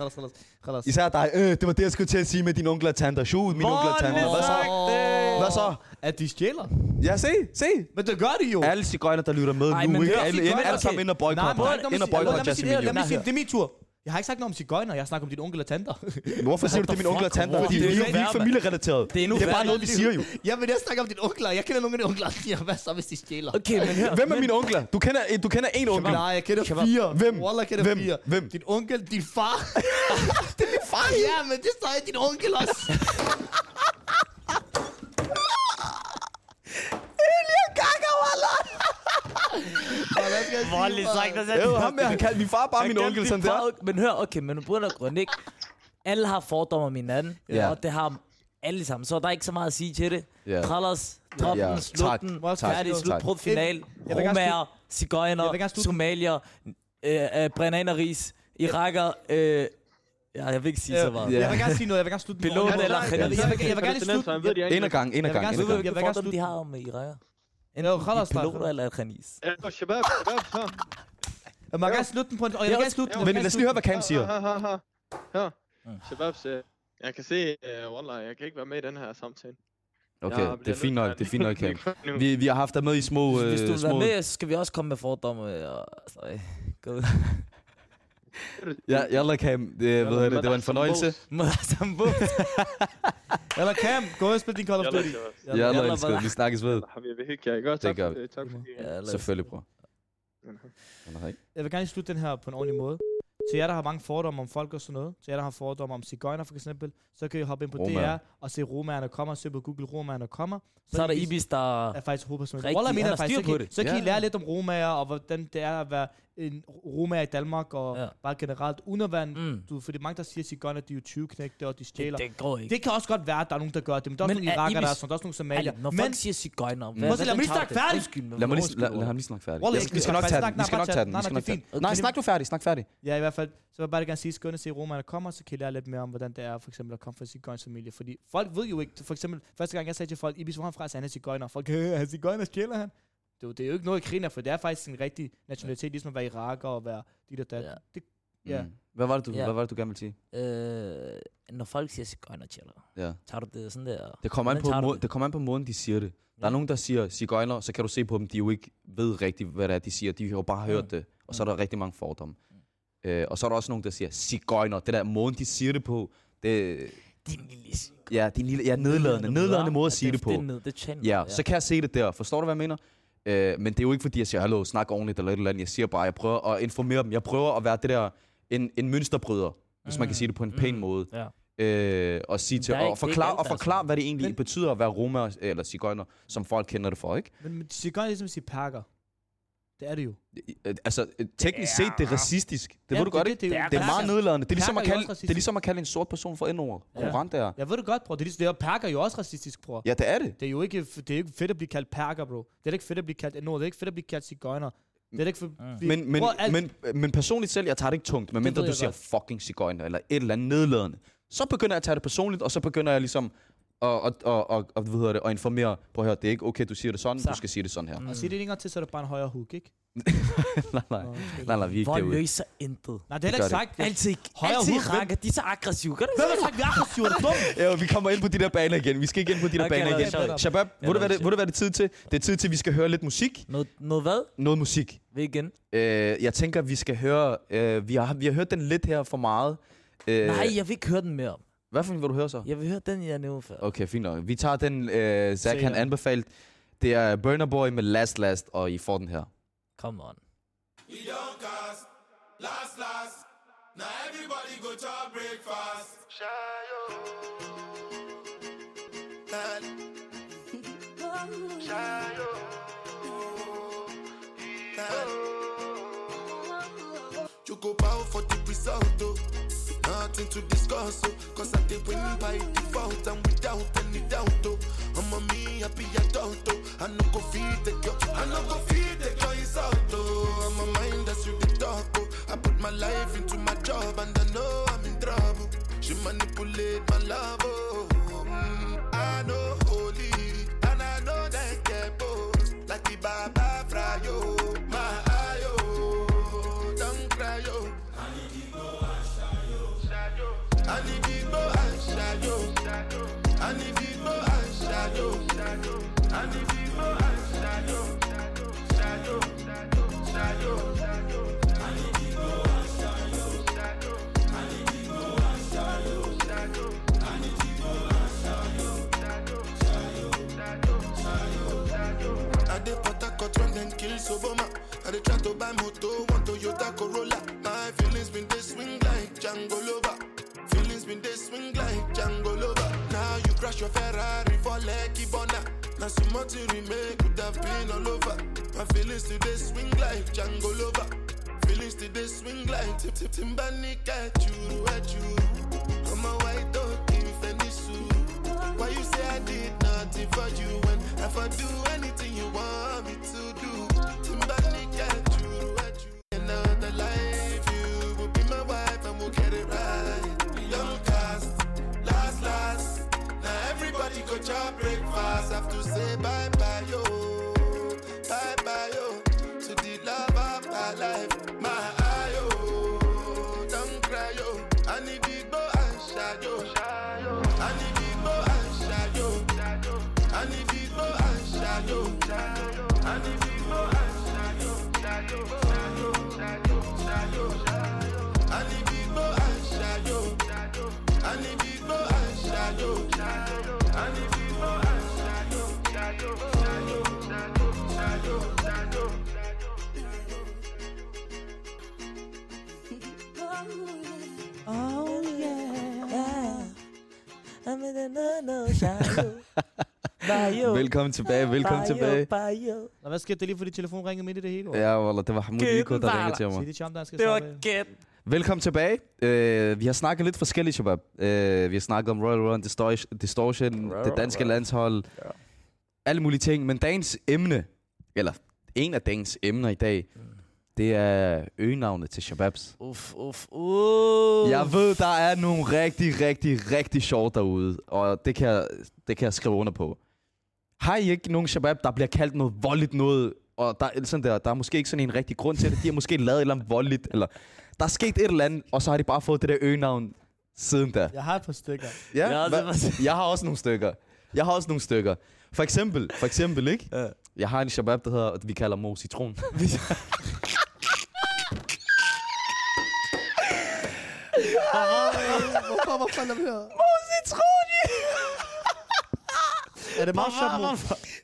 Især dig. Øh, det var det, jeg skulle til at sige med dine onkler og tanter. Shoot, mine onkler og tanter. Hvad så? Hvad så? At de stjæler. Ja, se, se. Men det gør de jo. Alle cigøjner, der lytter med Ej, nu, men ikke? Alle, alle sammen ind og Nej, boykot. men lad mig Ind og sige- lad boykot mig sige Jasmin det her, Lad mig sige, det er min tur. Jeg har ikke sagt noget om cigøjner, jeg snakker om din onkel og tanter. Hvorfor siger du, det er min onkel og tanter? Fordi hvor det er jo det er familierelateret. Det er endnu Det er bare noget, vi siger jo. ja, men jeg snakker om dine onkler. Jeg kender nogle af dine onkler, *laughs* der siger, hvad så, hvis de stjæler? Okay, men hør. Hvem er mine onkler? Du kender, du kender en onkel. Nej, jeg kender Shabab. fire. Hvem? Wallah, kender Hvem? fire. Hvem? Din onkel, din far. *laughs* det er min far? Ja, men det står i din onkel også. *laughs* Hvordan skal jeg sige, Voldelig sagt, der sagde Jo, ham der, han kaldte min far bare min onkel, sådan der. Men hør, okay, men nu begynder grøn, ikke? Alle har fordomme om hinanden, Ja. og det har alle sammen, så der er ikke så meget at sige til det. Ja. Krallers, drop Ja, den, tak, den, færdig, slut, prøv final, romager, cigøjner, slutte- somalier, øh, øh, bananeris, iraker, øh, ja, jeg vil ikke sige så meget. Ja. Jeg vil gerne sige noget. Jeg vil gerne slutte Pilot eller Jeg vil- gerne slutte. En gang, en af Jeg vil gang, gerne gang. Jeg vil gerne fordom de har om iraker? De piloter tak. eller khanis. Ja, shabab, shabab, så. Jeg vil gerne slutte den på en... Og jeg vil gerne slutte den. jeg. Ja. Kan se, uh, Wallah, jeg kan ikke være med i den her samtale. Okay, Jeg det er fint nok, det er fint nok, Cam. Vi, vi har haft dig med i små... Hvis du øh, vil være små med, så skal vi også komme med fordomme. Og, øh, gå ud. Ja, Jalla Cam, det, ved jeg, det, det var en fornøjelse. Sambo. *laughs* Eller Cam, gå og spil din Call of Yalla, Duty. Yalla, elsker. brother. Vi snakkes ved. Habibi, hygge jer, ikke også? Det Tak gør for vi. det, tak os- Selvfølgelig, bror. Jeg vil gerne slutte den her på en ordentlig måde. Til jer, der har mange fordomme om folk og sådan noget, til jer, der har fordomme om cigøjner for eksempel, så kan I hoppe ind på Romaer. DR og se Romaerne kommer, søg på Google Romaerne kommer. Så er der kan I- Ibis, der... er faktisk hovedpersonen. Rigtig, jeg mener faktisk, så, styr på kan, det. så kan I Ja. lære lidt om romager, og hvordan det er at være en romager i Danmark, og Ja. bare generelt, at en, Mm. du, fordi mange der siger, at cigøjner, de er jo 20 knægte, og de stjæler. Det, Det, går ikke. det, kan også godt være, at der er nogen, der gør det, men der er også Men nogle er iraker, der er sådan, der er også nogle somalier. Ali, når Men folk siger cigøjner, hvad, at se, lad mig lige snakke færdig. Lad, mig lige, lad, lad ham lige snakke færdig. Jeg skal- Vi jeg- skal nok jeg- tage den. Vi skal nok tage den. nej, nej, det er fint. Nej, snak du færdig. Snak færdig. Ja, i hvert fald, så vil jeg bare gerne sige, skønne se romaerne kommer, så kan I lære lidt mere om, hvordan det er for eksempel at komme fra Sigøjns familie. Fordi folk ved jo ikke, for eksempel, første gang jeg sagde til folk, Ibis, hvor er han fra, så han er Sigøjner. Folk, øh, er han Sigøjner, stjæler han? Det, er jo- det er jo ikke noget, jeg griner for, det er faktisk en rigtig nationalitet, ligesom at være iraker og være dit og dat. Ja. Det, ja. Mm. Hvad var det, du, Ja. hvad var det, du gerne ville sige? Øh, når folk siger cigøjner, chiller, Ja. tager du det sådan der? Det kommer, an på, må, det? det kommer an på måden, de siger det. Der er Ja. nogen, der siger cigøjner, så kan du se på dem, de jo ikke ved rigtigt, hvad det er, de siger. De har jo bare hørt Mm. det, og så er der rigtig mange fordomme. Øh, og så er der også nogen, der siger cigøjner. Det der måden, de siger det på, det, Din lille cigøjner. ja, det er en lille, ja, nedladende, nedladende måde at sige det på. Det, er ned, det er channel, Ja, så kan jeg se det der. Forstår du, hvad jeg mener? Øh, men det er jo ikke, fordi jeg siger, hallo, snak ordentligt eller et eller andet. Jeg siger bare, jeg prøver at informere dem. Jeg prøver at være det der, en, en mønsterbryder, hvis man kan sige det på en pæn Mm. måde. Ja. Øh, og sige til, og forklare, og er forklare hvad det egentlig Men- betyder at være romer eller cigøjner, som folk kender det for, ikke? Men, men Sigøjner er ligesom sige perker. Det er det jo. Øh, Altså, øh, teknisk set, det er racistisk. Det Ja, ved du godt, det, ikke? Det, Det er det, Det er meget nedladende. Det er ligesom at jo kalde, det er ligesom at kalde en sort person for n-ord. Ja. Der. Jeg ved det godt, bror. Det er, det er perker er jo også racistisk, bror. Ja, det er det. Det er jo ikke, det er ikke fedt at blive kaldt perker, bro. Det er ikke fedt at blive kaldt en Det er ikke fedt at blive kaldt cigøjner. Det er ikke fedt. Mm. Men, men, Bror, alt- men, men personligt selv, jeg tager det ikke tungt, medmindre ved du siger godt. fucking cigøjner, eller et eller andet nedladende. Så begynder jeg at tage det personligt, og så begynder jeg ligesom at, at, at, at, at, hvad hedder det, at informere på her, det er ikke okay, du siger det sådan, Så. du skal sige det sådan her. Og sig det en gang til, så er det bare en højere hook, ikke? *laughs* nej, nej, Nå, nej, nej, vi er ikke Vold derude. løser intet. Nej, det er Det ikke det sagt. Altid, Højre altid hook, rakker. De er så aggressive. Gør det Hvem har sagt, vi er aggressive? Er du? *laughs* Ja, vi kommer ind på de der baner igen. Vi skal ikke ind på de der Okay, baner igen. Shabab, du, os det, du, hvad det tid til? Det er tid til, at vi skal høre lidt musik. Noget, noget hvad? Noget musik. Hvilken? Øh, jeg tænker, vi skal høre... Øh, vi, har, vi har hørt den lidt her for meget. Øh, Nej, jeg vil ikke høre den mere. Hvad for en vil du høre så? Jeg vil høre den, jeg nævnte før. Okay, fint nok. Vi tager den, øh, Zach han anbefalt. Det er Burner Boy med Last Last, og I får den her. Come on. We don't cast, last, last. Now everybody go to breakfast. Shayo. Shayo. You go bow for the result, oh. Nothing to discuss, oh. Cause I did win by default and without any doubt, oh. I'm a me happy adult, oh. I no go feed the girl, I no go feed the girl insult, oh. I'm a mind that's you the talk, oh. I put my life into my job and I know I'm in trouble. She manipulate my love, oh. Mm, I know like Tip Tip Timbani at you, at you. I'm a white dog in Venice. Why you say I did nothing for you when if I do anything Oh *laughs* yeah. I'm in another shadow. *laughs* Bayo. Velkommen tilbage, velkommen tilbage. Bayo. Nå, hvad skete der lige, fordi telefonen ringede midt i det hele? eller? Ja, Wallah, det var Hamoud Gøden Liko, der ringede til mig. Det til ham, der skal Det var gæt. Velkommen tilbage. Uh, vi har snakket lidt forskelligt, Shabab. Uh, vi har snakket om Royal Run, Distortion, Distortion det danske landshold, alle mulige ting. Men dagens emne, eller en af dagens emner i dag, det er øgenavnet til Shababs. Uff, uff, uff. Jeg ved, der er nogle rigtig, rigtig, rigtig sjove derude, og det kan, jeg, det kan jeg skrive under på. Har I ikke nogen Shabab, der bliver kaldt noget voldeligt noget, og der, er sådan der, der er måske ikke sådan en rigtig grund til det. De har måske lavet et eller andet voldeligt, eller der er sket et eller andet, og så har de bare fået det der øgenavn siden da. Jeg har et par stykker. Ja, Ja, det hva- jeg har også nogle stykker. Jeg har også nogle stykker. For eksempel, for eksempel, ikke? Ja. Jeg har en Shabab, der hedder, vi kalder Mo Citron. *laughs* Hvorfor? Hvorfor? Mig høre. Mo Citron! Er det Mousetrap Mo?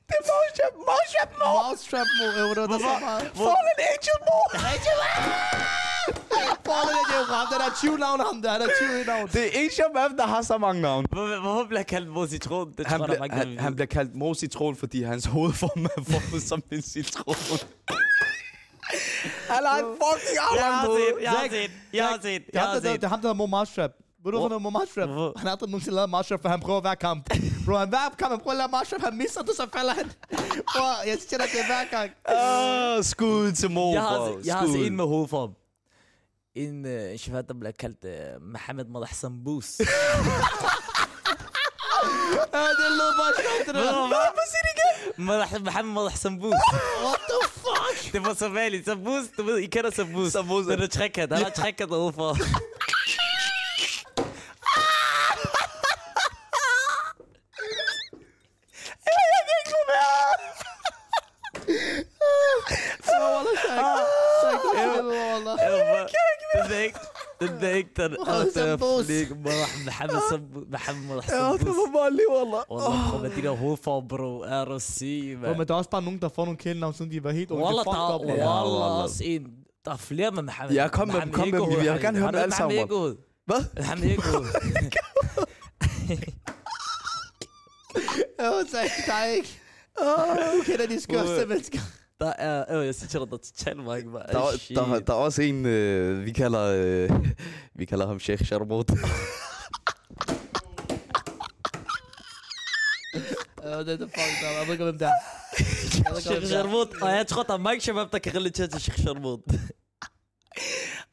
Det er Mo Citron! Mo! Mousetrap Mo? Øh, det var der så meget. Fallen Angel Mo! Fallen er jo ham, der er 20 navn ham der, der er 20 navn. Det er en Shabab, der har så mange. Hvor- Hvorfor bliver jeg kaldt mod citron? Det Han, tror jeg, er mange, han, han bliver kaldt Mo Citron, fordi hans hovedform er formet som en citron. Han har en fucking aflang jeg har set, jeg har set, jeg er har set. det er ham, der hedder Mo Mousetrap. Ved du, Hvor- hvorfor Mo Mousetrap? Hvor- Han har aldrig nogensinde lavet Mousetrap, for han prøver hver kamp. Bro, han hver kamp, han prøver at lave Mousetrap, han misser det, så falder han. Bro, jeg siger dig, det er hver gang. Åh, skud til Mo, Jeg har, bro. jeg har set Skud. en med hovedform. En uh, chauffør, der bliver kaldt uh, Mohammed Madah Sambus. Ja, det lød bare sjovt, det der. Hvad siger det igen? Mohammed Madah Sambus. What the fuck? Det var så vanligt. Sambus, du ved, I kender Sambus. Sambus, Den er trækant. Han har trækant overfor. Så Wallah, Shaq. Shaq, du siger det, Wallah. Den er ikke... Den er ikke den. Madah Sambus. Mohammed Sambus. Mohammed Madah Ja, det Sambus. var bare lige, wallah. Wallah, bro, med de der hovedform, bro. Er du syg, Bro, man. men der er også bare nogen, der får nogle kælenavn, siden de var helt unge. Wallah, Det er fucked up, Wallah. Wallah også en... Der er flere med Mohammed. Ja, kom med dem, kom med dem. Jeg vil gerne høre dem alle sammen, Mohammed Egohoved. Hvad? Mohammed Egohoved. *laughs* *laughs* Åh, der er ikke. Du kender de skørste mennesker. Der er... Øh, jeg siger til dig, der er totalt mange, man. Der, er- der, der er også en, øh, vi kalder, øh, vi kalder ham Sheikh Sharmot. Ja, det er det fucked up. Jeg ved ikke, hvem det er. Jeg ved ikke, hvem Sheikh det er. Sharmut. Og jeg tror, der er mange shabab, der kan relatere til Sheikh Sharmut.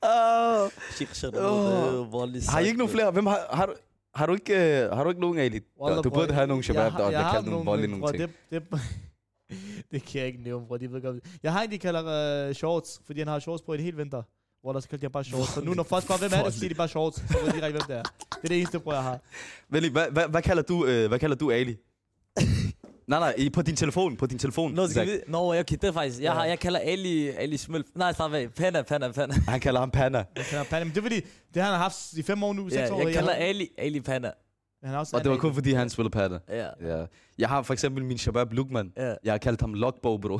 oh. Sheikh Sharmut, Åh. det er voldelig Har I ikke nogen flere? Hvem har, har, du, har du ikke, øh, har du ikke nogen, Ali? Wallah, Du bror, burde have nogle jeg shabab, har- der jeg bliver har kaldt nogle voldelige nogle bror, ting. Det, det, det kan jeg ikke nævne, bror. De ved godt. Jeg har en, de kalder uh, shorts, fordi han har shorts på i det hele vinter. Hvor der så ham bare shorts. Så nu når folk spørger, hvem er det, så siger de bare shorts. Så ved de ikke, hvem det er. Det er det eneste, bror, jeg har. Lige, hvad, hvad, hvad, kalder du, øh, hvad kalder du Ali? *laughs* nej, nej, i- på din telefon, på din telefon. Nå, skal vi... Nå, okay, det er faktisk... Jeg, har, jeg kalder Ali, Ali Smølf. Nej, start af. Penna, penna, penna. Han kalder ham Panna. Jeg kalder ham Panna, men det er fordi, det har han haft i fem år nu, Ja, seks år. jeg kalder har- Ali, Ali Panna. Han har også Og det var kun fordi, han spiller Panna. Ja. Ja. Jeg har for eksempel min shabab Lukman. Ja. Jeg har kaldt ham Logbo, bro. *laughs* Hvor,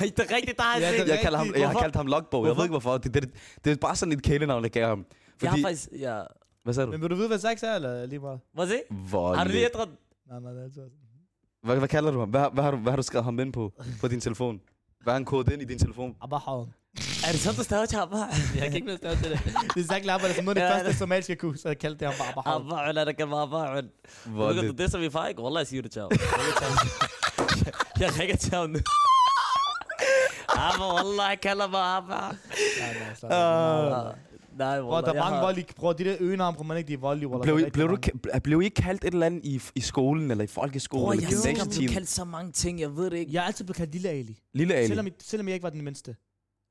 det er rigtigt, der har Ja, jeg det set. er Jeg, kalder ham, jeg har kaldt ham Logbo. Jeg ved ikke hvorfor. Det, det, det er bare sådan et kælenavn, jeg gav ham. Jeg har Fordi, faktisk... Ja. hvad sagde du? Men vil du vide, hvad Zax er, eller lige meget? Hvad se? Hvor Har du lige ændret? Nej, nej, det er hvad, hvad kalder du ham? Hvad, hvad, har du, hvad har du skrevet ham ind på, på din telefon? Hvad har han kodet ind i din telefon? Abahavn. Er det sådan, du stadig *laughs* til ham? Jeg kan ikke bestemme til det. Det er Zax Labber, det er som noget af det første det- somaliske kunne, så jeg kaldte det ham bare Abahavn. Abaun, er det kan være Abaun. Hvor Ved du, lidt. det som vi fejrer ikke? Wallah, jeg siger det til ham. Jeg ringer til ham. Jeg nu. Abba, wallah, jeg kalder mig Abba. Nej, nej, Bro, der er jeg mange har- voldelige... Bro, de der øgenavn, bro, man ikke, de er voldelige, wallah. Blev, er blev, du, blev I ikke kaldt et eller andet i, i skolen, eller i folkeskolen, jeg eller er blevet kaldt så mange ting, jeg ved det ikke. Jeg er altid blevet kaldt Lille Ali. Lille Ali. Selvom, selvom jeg ikke var den mindste.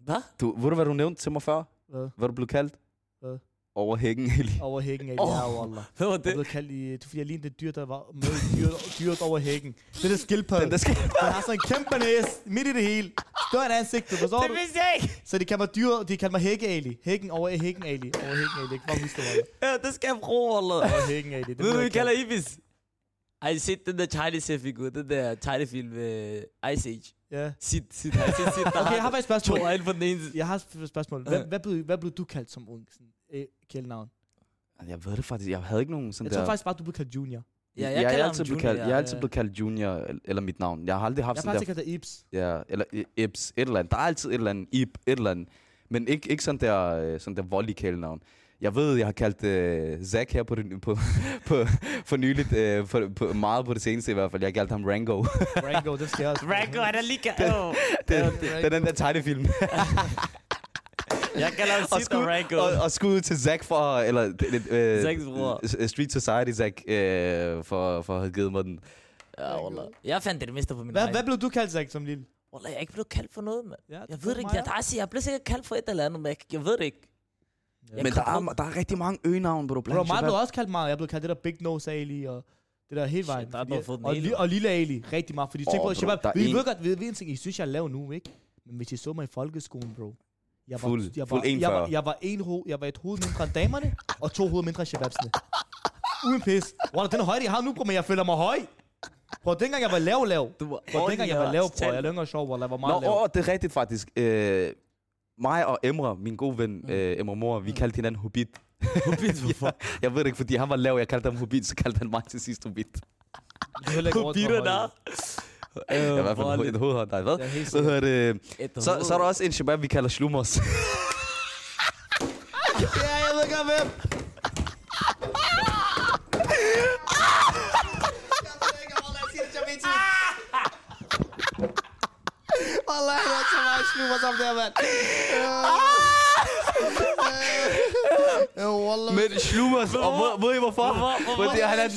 Hvad? Du, ved du, hvad du nævnte til mig før? Hvad? Hvad du blev kaldt? Hvad? Over hækken, Ali. Over hækken, Ali. Åh. Ja, wallah. Hvad var Jeg det? blev kaldt i... Det fordi, jeg lignede et dyr, der var med dyret, dyret over hækken. Det er der skildpadde. Den der skal... *laughs* Den har sådan en kæmpe næse midt i det hele. Større end ansigtet, forstår Det du? vidste jeg ikke. Så de kalder mig dyr, de kalder mig hække Ali. Hækken over hækken Ali. Over hækken Ali. Ikke bare huske det, Ja, det skal jeg bruge, wallah. Over hækken Ali. Det Ved du, vi jeg kalder. Ibis? Har I set den der tegneseriefigur, den der tegnefilm med Ice Age? Ja. Har I set Sid, der Okay, jeg har har faktisk et spørgsmål. to øjne på den ene? Jeg har et spørgsmål. Hvad, hvad, blev, hvad blev du kaldt som ung sådan, øh, kælenavn? Jeg ved det faktisk. Jeg havde ikke nogen sådan Jeg der... tror faktisk bare, du blev kaldt Junior. Ja, jeg jeg, er kalder altid Junior, kaldt, jeg er altid ja. blevet kaldt Junior, el- eller mit navn. Jeg har aldrig haft Jeg har sådan faktisk der... kaldt dig Ibs. Ja, eller Ibs, et eller andet. Der er altid et eller andet. Ib, et eller andet. Men ikke, ikke sådan der, øh, sådan der voldelige kælenavn. Jeg ved, jeg har kaldt øh, Zack her på, det, på, *laughs* på, for nyligt, øh, på, på, meget på det seneste i hvert fald. Jeg har kaldt ham Rango. *laughs* Rango, det skal jeg også. Rango, han er lige... Åh. det, det er den der tegnefilm. *laughs* Jeg kalder ham og, Sid og skud, Rango. og, og skud til Zack for, eller øh, Zacks bror. Street Society Zack, øh, for, for at have givet mig den. Ja, wallah. Jeg fandt det det meste på min Hvad, egen. hvad blev du kaldt, Zack, som lille? Wallah, jeg er ikke blevet kaldt for noget, mand. Ja, Jeg det ved det ikke. Jeg, der er, jeg blev sikkert kaldt for et eller andet, men jeg, jeg ved det ikke. Jeg Men der er, der er rigtig mange øgenavn, bro. Bro, Blandt mig blev også kaldt meget. Jeg blev kaldt det der Big Nose Ali, og det der hele Shit, vejen. der er fordi- noget fået den og, li- og Lille Ali, rigtig meget. Fordi tænk Åh, på, bro, Shabab, vi ved godt, ved, ved en ting, I synes, jeg er lav nu, ikke? Men hvis I så mig i folkeskolen, bro. Jeg var, Fuld- jeg fuld var, jeg, var, 1,40. jeg, var en ho, jeg var et hoved mindre end damerne, og to hoved mindre end shababsene. Uden pis. Wow, den højde, jeg har nu, bro, men jeg føler mig høj. Bro, dengang jeg var lav, lav. Du var Bro, dengang jeg var lav, bro, totalt- jeg er længere sjov, bro, jeg var Nå, meget lav. åh, det er rigtigt faktisk. Øh, mig og Emre, min gode ven, Mm. øh, Emre Mor, vi kaldte hinanden Hobbit. Hobbit, *laughs* hvorfor? Jeg ved det ikke, fordi han var lav, jeg kaldte ham Hobbit, så kaldte han mig til sidst Hobbit. Er Hobbiter der. Ja, i hvert fald en hovedhånd. Nej, hvad? Ja, helt Hvad hedder det? Et Så, så er der også en shabab, vi kalder slumos. *laughs* Ja, jeg ved godt, hvem. Wallah, han er så meget slummer som det her, mand. Ja, wallah. Men slumos, og ved, ved I hvorfor? Hvorfor? Hvorfor? Fordi han er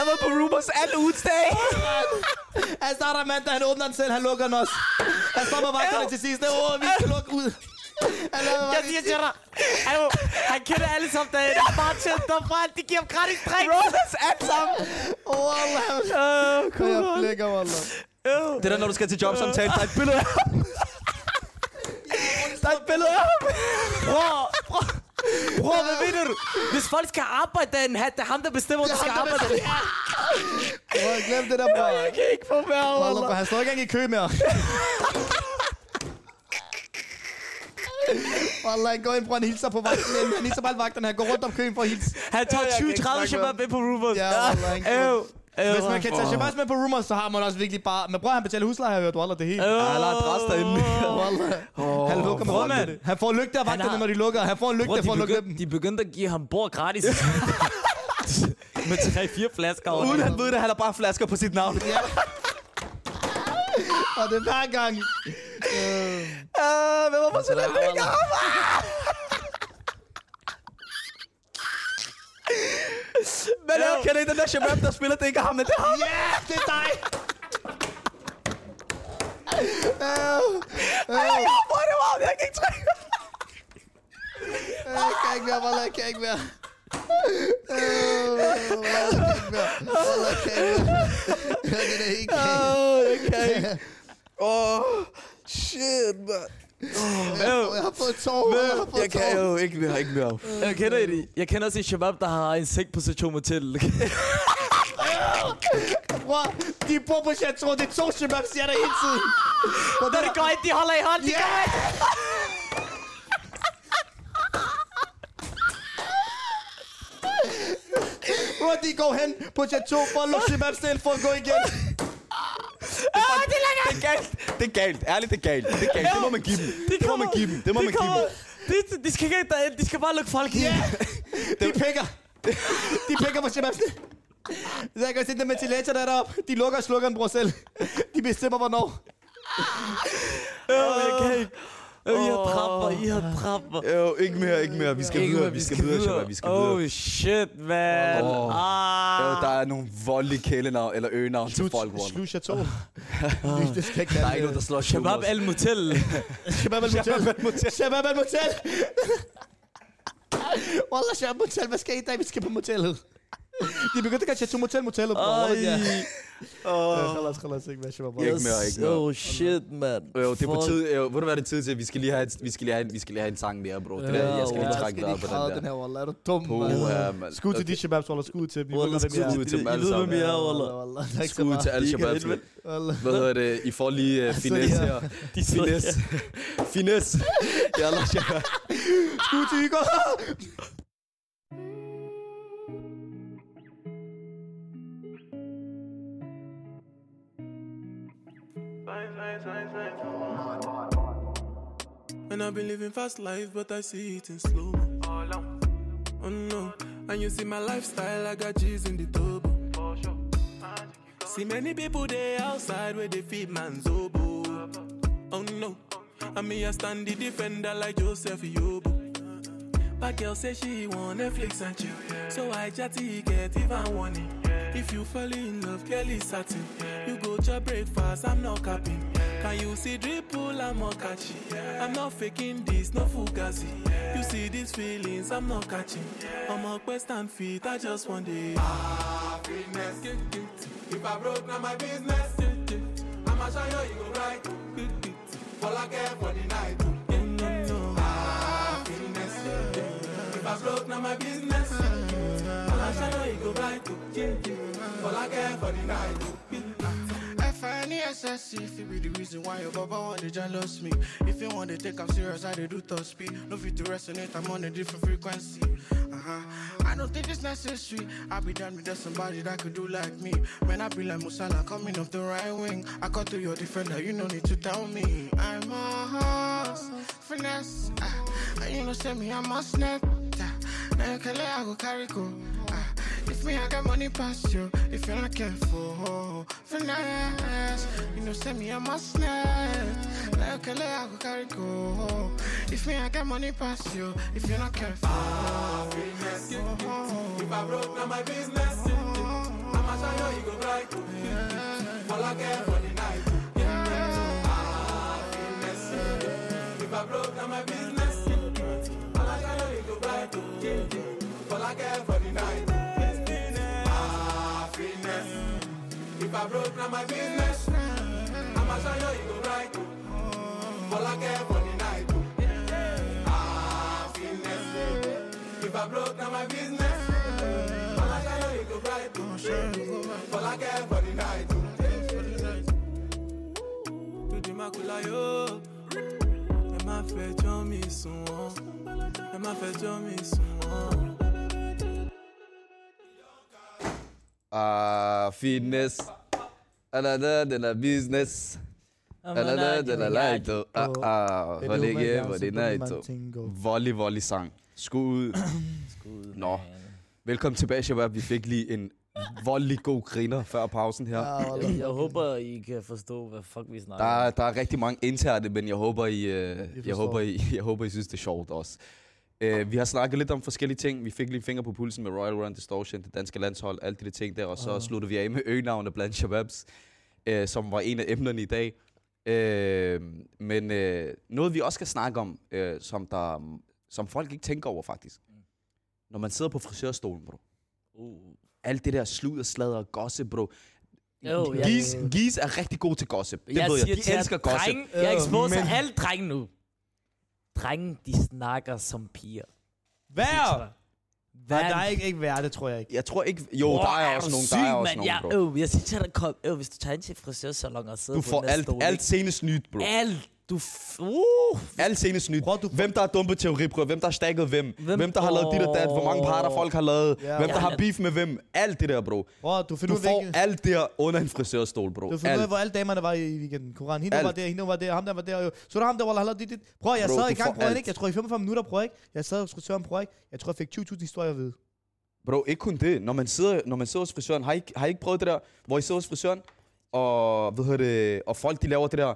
har været på rumors alle ugens dag. Han starter mandag, han åbner den selv, han lukker den også. Han stopper vagterne til sidst. Åh, vi skal lukke ud. Jeg siger til dig, hallo, han kender alle sammen dagen. Han bare til derfra, de giver ham gratis drik. Brothers alle sammen. Wallah. Åh, Jeg flækker, wallah. Det er der, når du skal til jobsamtale. Der er et billede af ham. Der er et billede af ham. Bror, bror, hvad mener du? Hvis folk skal arbejde dagen, det er ham, der bestemmer, om de skal arbejde. Bror, glem det der, bror. Jeg kan ikke få mere, bror, han står ikke engang i kø mere. *laughs* Wallah, han går ind, bror, han hilser på vagten. Han hilser på alle vagterne. Han går rundt om køen for at hilse. Han tager Jeg kan ikke 20-30 snakke shabab med på Rumors. Ja, wallah, han. Hvis man kan tage Shabazz med på rumors, så har man også virkelig bare... Men bror, han betaler husleje, jeg hørt. Wallah, det helt... Øv. Han har adresse derinde. Wallah. Han lukker med mand. Han får lygte af vagterne, når de lukker. Han får en lygte for at lukke dem. de begyndte at give ham bord gratis. *laughs* med 3-4 flasker. Uden han ved det, han har bare flasker på sit navn. Og det er hver gang. Øh, Uh, hvad var så der ligger ham? Kender ikke den der shabab, der spiller, det er ikke ham, men det er ham. Ja, det er dig! Øh, øh, Jeg kan få det meget, jeg kan ikke trække. Jeg kan ikke mere, Wallah, jeg kan ikke mere. Øh, Wallah, jeg kan ikke mere. Wallah, jeg kan ikke mere. Ja, det er helt galt. Åh, jeg kan ikke. Åh, shit, man. Jeg har fået tår. Jeg har fået Jeg kan jo ikke mere, ikke mere. Jeg kender det. Jeg kender også en shabab, der har en seng på Station Motel. *laughs* Bror, de bor på Chateau. Det er to shababs, jeg er der hele tiden. Når de går ind, de holder i hånd. De Ja. går. Bror, de går hen på Chateau for at lukke shababs til, for at gå igen. Åh, det er lækkert. Det er galt. Det er galt. Ærligt, det er galt. Det er galt. Det må man give dem. Det må man give dem. Det må man give dem. De, de skal ikke derind. De skal bare lukke folk ind. De pikker. De pikker på shababs. Så jeg kan se den ventilator, der er deroppe. De lukker og slukker den, bror selv. De bestemmer, hvornår. Åh, jeg kan ikke. Åh, I har prapper, I har prapper. Jo, ikke mere, ikke mere. Vi skal Ikke videre. mere, Vi skal videre, Shabab. Vi skal videre. Oh shit, man. Åh. Ah. Jo, der er nogle voldelige kælenavn, eller øgenavn til folk. Slut Chateau. *laughs* det skal ikke Der er ikke nogen, der slår Shabab *laughs* Shabab. al Motel. Shabab al Motel. Shabab al Motel. *laughs* Wallah, Shabab Motel. Hvad skal I i dag? Vi skal på motellet. De begyndte at kalde Chateau Motel motellet, bror. Ja. Khalas, khalas, ikke mere Shabab. Ikke mere, ikke mere. Oh shit, man. Jo, det er på tid. Jo, ved du hvad det er tid til? Vi skal lige have, vi skal lige have, en- vi skal lige have en sang mere, bro. Det der, jeg skal lige Wallah, trække vejret de på den den der. her, Wallah. Er du dum, mand. Skud til de Shababs, Wallah. Skud til dem. I Wallah, ved, hvem skud til dem I alle ved, sammen. hvem I er, Wallah, Wallah. Wallah. Der er ikke så Skud til alle Shababs. Wallah. Hvad hedder det? I får lige *laughs* uh, finesse her. Finesse. *laughs* Finesse. Yalla, Shabab. Skud til Igor. *laughs* And I've been living fast life, but I see it in slow. Oh no, and you see my lifestyle, I got G's in the turbo. See many people there outside where they feed man's oboe. Oh no, and me I stand the defender like Joseph Yobo. But girl say she want Netflix and chill, so I chatty get even warning. If you fall in love, Kelly satin. You go to breakfast, I'm not capping. Can you see dripple, I'm not catching. I'm not faking this, no fugazi. You see these feelings, I'm not catching. I'm a quest and feet, I just want it. Happiness. If I broke, now my business. I'ma show you, you go right. All I care for the night. If I broke, now my business. I'ma show you, you go right. All I care for the night. Find it necessary. If it be the reason why your baba want to jealous me. If you want to take I'm serious, I do top speed. No fit to resonate, I'm on a different frequency. Uh-huh. I don't think it's necessary. I be done with just somebody that could do like me. Man, I be like Musala coming off the right wing. I cut to your defender, you no need to tell me. I'm a horse, finesse. And you know, say me, I'm a snap. Ah, now you can let I go carry go. If me, I got money past you. If you're not careful, finesse. You know, say me, a snap. Now you can let I go carry go. If me, I got money past you. If you're not careful, Happiness. If I broke, now my business. I'ma show you, you go right. All I care for the night. Happiness. If I broke, now my business. I'ma show you, you go right. All I care for the night. If I broke, now my business. I'ma show you, you go right. Fall like for the night. Ah, fitness. If I broke, now my business. I'ma show you, you go right. Fall like for the night. To dis ma couleur, yo. Elle m'a fait jump, ils sont. Elle m'a fait jump, ils sont. Ah, uh, fitness. Another than a business. Another than a light. oh. Ah, ah, game, for the night. oh. Volley, volley sang. Skud. Nå. Velkommen tilbage, Shabab. Vi fik lige en voldelig god griner før pausen her. *laughs* Jeg, jeg håber, I kan forstå, hvad fuck vi snakker Der, om. er- der er rigtig mange interne, men jeg håber, I, øh, jeg, forstår. håber, I, jeg håber, I synes, det er sjovt også. Uh, vi har snakket lidt om forskellige ting. Vi fik lige finger på pulsen med Royal Run Distortion, det danske landshold, alle de der ting der. Og så Ah. sluttede vi af med øgenavne blandt Shababs, uh, som var en af emnerne i dag. Uh, men uh, noget, vi også skal snakke om, uh, som, der, som folk ikke tænker over faktisk. Når man sidder på frisørstolen, bro. Uh. Alt det der sludder, sladder, gossip, bro. Jo, Gis, Gis er rigtig god til gossip. Det jeg ved jeg. De elsker gossip. Drenge, jeg exposer Men- alle drenge nu. Drenge, de snakker som piger. Vær! Hvad? Nej, der er ikke, ikke værd, det tror jeg ikke. Jeg tror ikke... Jo, der er også nogen, der er også nogen, ja, bro. øh, jeg siger til dig, kom, øh, hvis du tager ind til frisørsalon og sidder Du får der alt, alt senest nyt, bro. Alt. Du f- uh, Alt senest nyt. Prøv, du Hvem der har dumpet teoriprøver, hvem der har stakket hvem, hvem, Hvem- der har lavet dit og dat, hvor mange parter folk har lavet, Ja, hvem der ja. har beef med hvem. Alt det der, bro. Prøv, du finder Du får af, alt der under en frisørstol, bro. du finder ud af, Alt. hvor alle damerne var i weekenden. Koran, hende Alt. var der, hende var der, ham der var der. Jo. Så er der ham der, hvor han dit, dit. Prøv, jeg Bro, sad i gang, alt. ikke? Jeg tror i 45 minutter, prøv, ikke? Jeg sad hos frisøren, prøv, ikke? Jeg tror, jeg fik 20.000 historier at vide. Bro, ikke kun det. Når man sidder, når man sidder hos frisøren, har I, ikke- har I ikke prøvet det der, hvor I sidder hos frisøren, og, hvad hedder det, og folk de laver det der,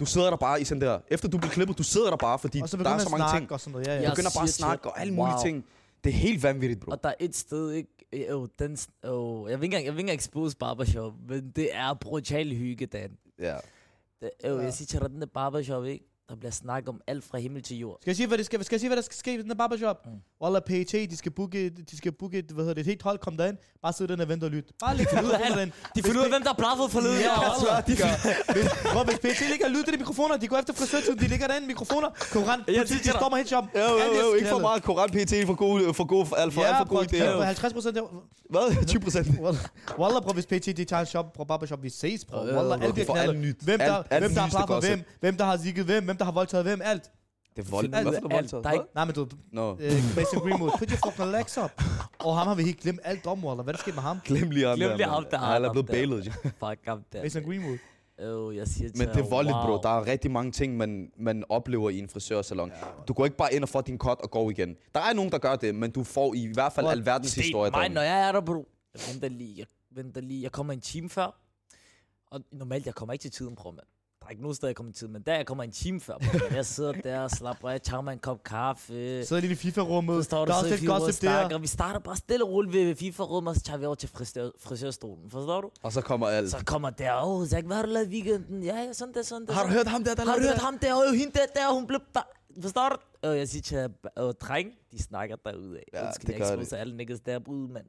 du sidder der bare i sådan der, efter du bliver klippet, du sidder der bare, fordi Og så der er så mange ting. og sådan noget. Ja, ja. Du Jeg begynder bare at snakke og alle mulige Wow. ting. Det er helt vanvittigt, bro. Og der er et sted, ikke? Jo, den, oh, jeg vil ikke engang, jeg vil ikke engang expose barbershop, men det er brutal hygge, Dan. Ja. Det, jo, Ja. jeg siger til dig, den der barbershop, ikke? Der bliver snakket om alt fra himmel til jord. Skal jeg sige, hvad, det skal, skal jeg sige, hvad der skal ske i den der barbershop? Mm. Wallah, PET, de skal booke, de skal booke, hvad hedder det, et helt hold, kom derind. Bare sidde den og vente og lytte. Bare læg ud af *laughs* den. De finder ud af, hvem der er blaffet forleden. Ja, Ja, Wallah, de gør. Hvis, prøv, hvis PET ikke har lyttet i mikrofoner, de går efter frisørtiden, de ligger derinde i mikrofoner. Koran, siger de, de dig- stormer helt shop. Jo, jo, jo, ikke for meget koran PT, for gode, for gode, alt for, alt for gode idéer. 50 procent. Hvad? 20 procent? *laughs* Wallah, prøv, hvis PET, de tager en shop på barbershop, vi ses, bro. Ja, Wallah, ja, alt bliver knaldet. Hvem der, hvem der har gossip. hvem, hvem der har zigget hvem, hvem der har voldtaget hvem, alt. Det er vold. Alt- Hvad for noget voldtaget? der er ikke-? Nej, men du, Nå, øh, Mason Greenwood, put your fucking legs up. Og ham har vi helt glemt alt om, Wallah. Hvad der skete med ham? glem lige ham Glem der, lige ham der, Han er blevet bailet. *laughs* Fuck ham der. Mason Greenwood. Jo, jeg siger til Men det er voldeligt, wow. bro. Der er rigtig mange ting, man, man oplever i en frisørsalon. Du går ikke bare ind og får din cut og går igen. Der er nogen, der gør det, men du får i hvert fald alverdens historie. derinde. når jeg er der, bro. Jeg venter lige, jeg venter lige. Jeg kommer en time før. Og normalt, jeg kommer ikke til tiden, bro, mand. Der er ikke nogen steder, jeg kommer til tiden, men der jeg kommer en time før, bro. Jeg sidder der og slapper af, jeg tager mig en kop kaffe. Sidder lige i FIFA-rummet. Så står Der der er så også lidt gossip der. snakker. Vi starter bare stille og roligt ved FIFA-rummet, og så tager vi over til frisør, frisørstolen. Forstår du? Og så kommer alt. Så kommer der, åh, oh, Zach, hvad har du lavet i weekenden? Ja, ja, sådan der, sådan der. Har du hørt ham der, der har du hørt ham der? Og hende der, der, hun blev... Forstår du? Og jeg siger til dreng, de snakker derude af. Ja, Undskyld, det jeg exposer alle niggas der ude, mand.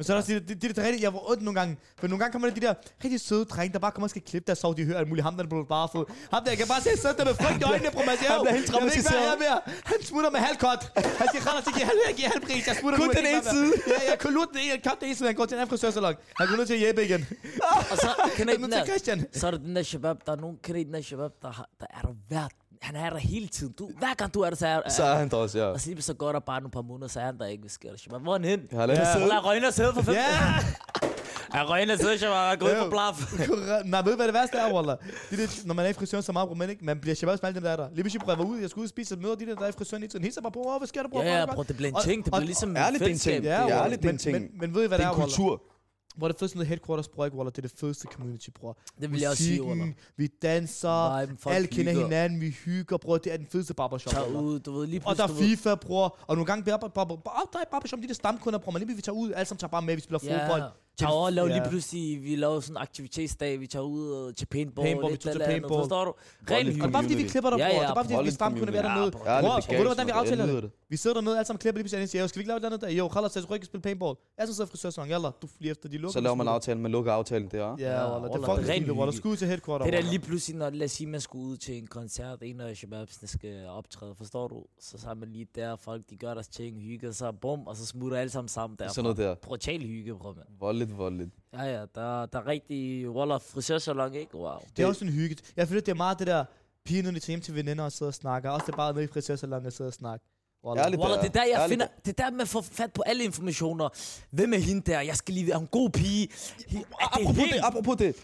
Men så er der også de, de, de, der rigtig, jeg var ondt nogle gange. For nogle gange kommer der de der rigtig søde drenge, der bare kommer og skal klippe der sov, de hører alt muligt. Ham der er blevet bare fået. Ham der, jeg kan bare se sidde der med frygt i øjnene. Man siger, Han bliver helt "Jo, jeg vil ikke traumatiseret." her mere. Han smutter med halvkot. Han siger, Randers, jeg giver halv, jeg giver halv pris. Jeg smutter Kun den ene side. mere." Ja, jeg kan lutte den ene, cut den ene side. Han går til en anden frisørsalon. Han går ned til Jeppe igen. Og så kan Han *laughs* jeg den der, Christian. så er der den der shabab, der er nogen, kan den der shabab, der, der er der hver, han er der hele tiden. Du, hver gang du er der, så er, Så er han der også, ja. Og så, så går der bare nogle par måneder, så er han der ikke. Sker der? Shabab, hvor er han hen? Sidde. Lad Røgner sidde for fem. Ja. Ja, Røgner sidder, Shabab, er gået på blaf. *laughs* Nej, ved du hvad det værste er, Wallah? Det der, når man er i frisøren så meget, bro, man, ikke, man bliver shabab alle dem der er der. Lige prøver jeg var ude, jeg skulle ud og spise, og møder de der, der er i frisøren hele tiden. Hilser bare på, "Åh, hvad sker der, bror? Ja, er ja, det bro, det bliver en ting. Det bliver ligesom ærligt, det er en ting. Ja, Det er Wallah. ærligt, det er en men, ting. men, men ved I, hvad Det det er er, en Wallah? kultur. Hvor er det fedeste headquarters, bror, ikke, Wallah? Det er det fedeste community, bror. Det vil jeg også sige, Wallah. vi danser, Viben, alle kender hygger. hinanden, vi hygger, bror. Det er den fedeste barbershop, Wallah. ud, du ved, lige Og der er FIFA, bror. Og nogle gange, bare, bare, bare, bare, der er barbershop, de der stamkunder, bror. Men lige vi tager ud, alle sammen tager bare med, vi spiller fodbold. Ja, tager over og laver lige Ja. pludselig, vi laver sådan en aktivitetsdag, vi tager ud og til paintball, Paintball, vi lidt tog til eller andet, paintball. Forstår du? Volley Ren Og det er bare fordi, vi klipper dig, Ja, bror. ja, Det er bare fordi, vi vi er community. dernede. Ja, Bror, det og ved du, hvordan vi aftaler det? Vi sidder dernede, alle sammen klipper lige pludselig, og siger, skal vi ikke lave et eller andet der? Jo, Khalas, jeg skal ikke spille paintball. Jeg så sidder i frisørsalon, jalla, du lige efter de lukker. Så laver vi man aftalen, man lukker aftalen der. Ja, Ja, det er fucking det er fint, ren Wallah. hygge. Skud til headquarter, Det der Wallah. lige pludselig, når lad os sige, man skal ud til en koncert, en af shababsene skal optræde, forstår du? Så så er man lige der, folk de gør deres ting, hygger sig, bum, og så smutter alle sammen sammen der. Sådan noget der. Brutal hygge, bror, mand. Voldeligt, voldeligt. Ja, ja, der, der er rigtig, Wallah, frisørsalon, ikke? Wow. Det er også en hygge. Jeg føler, det er meget det der, piger når de tager hjem til veninder og sidder og snakker. Også det er bare nede i frisørsalon og sidder og snakker. Wallah. Ærligt. Wallah, det er der, jeg Ærligt. finder, det er der, man får fat på alle informationer. Hvem er hende der? Jeg skal lige være en god pige. Er det apropos helt... det, apropos det.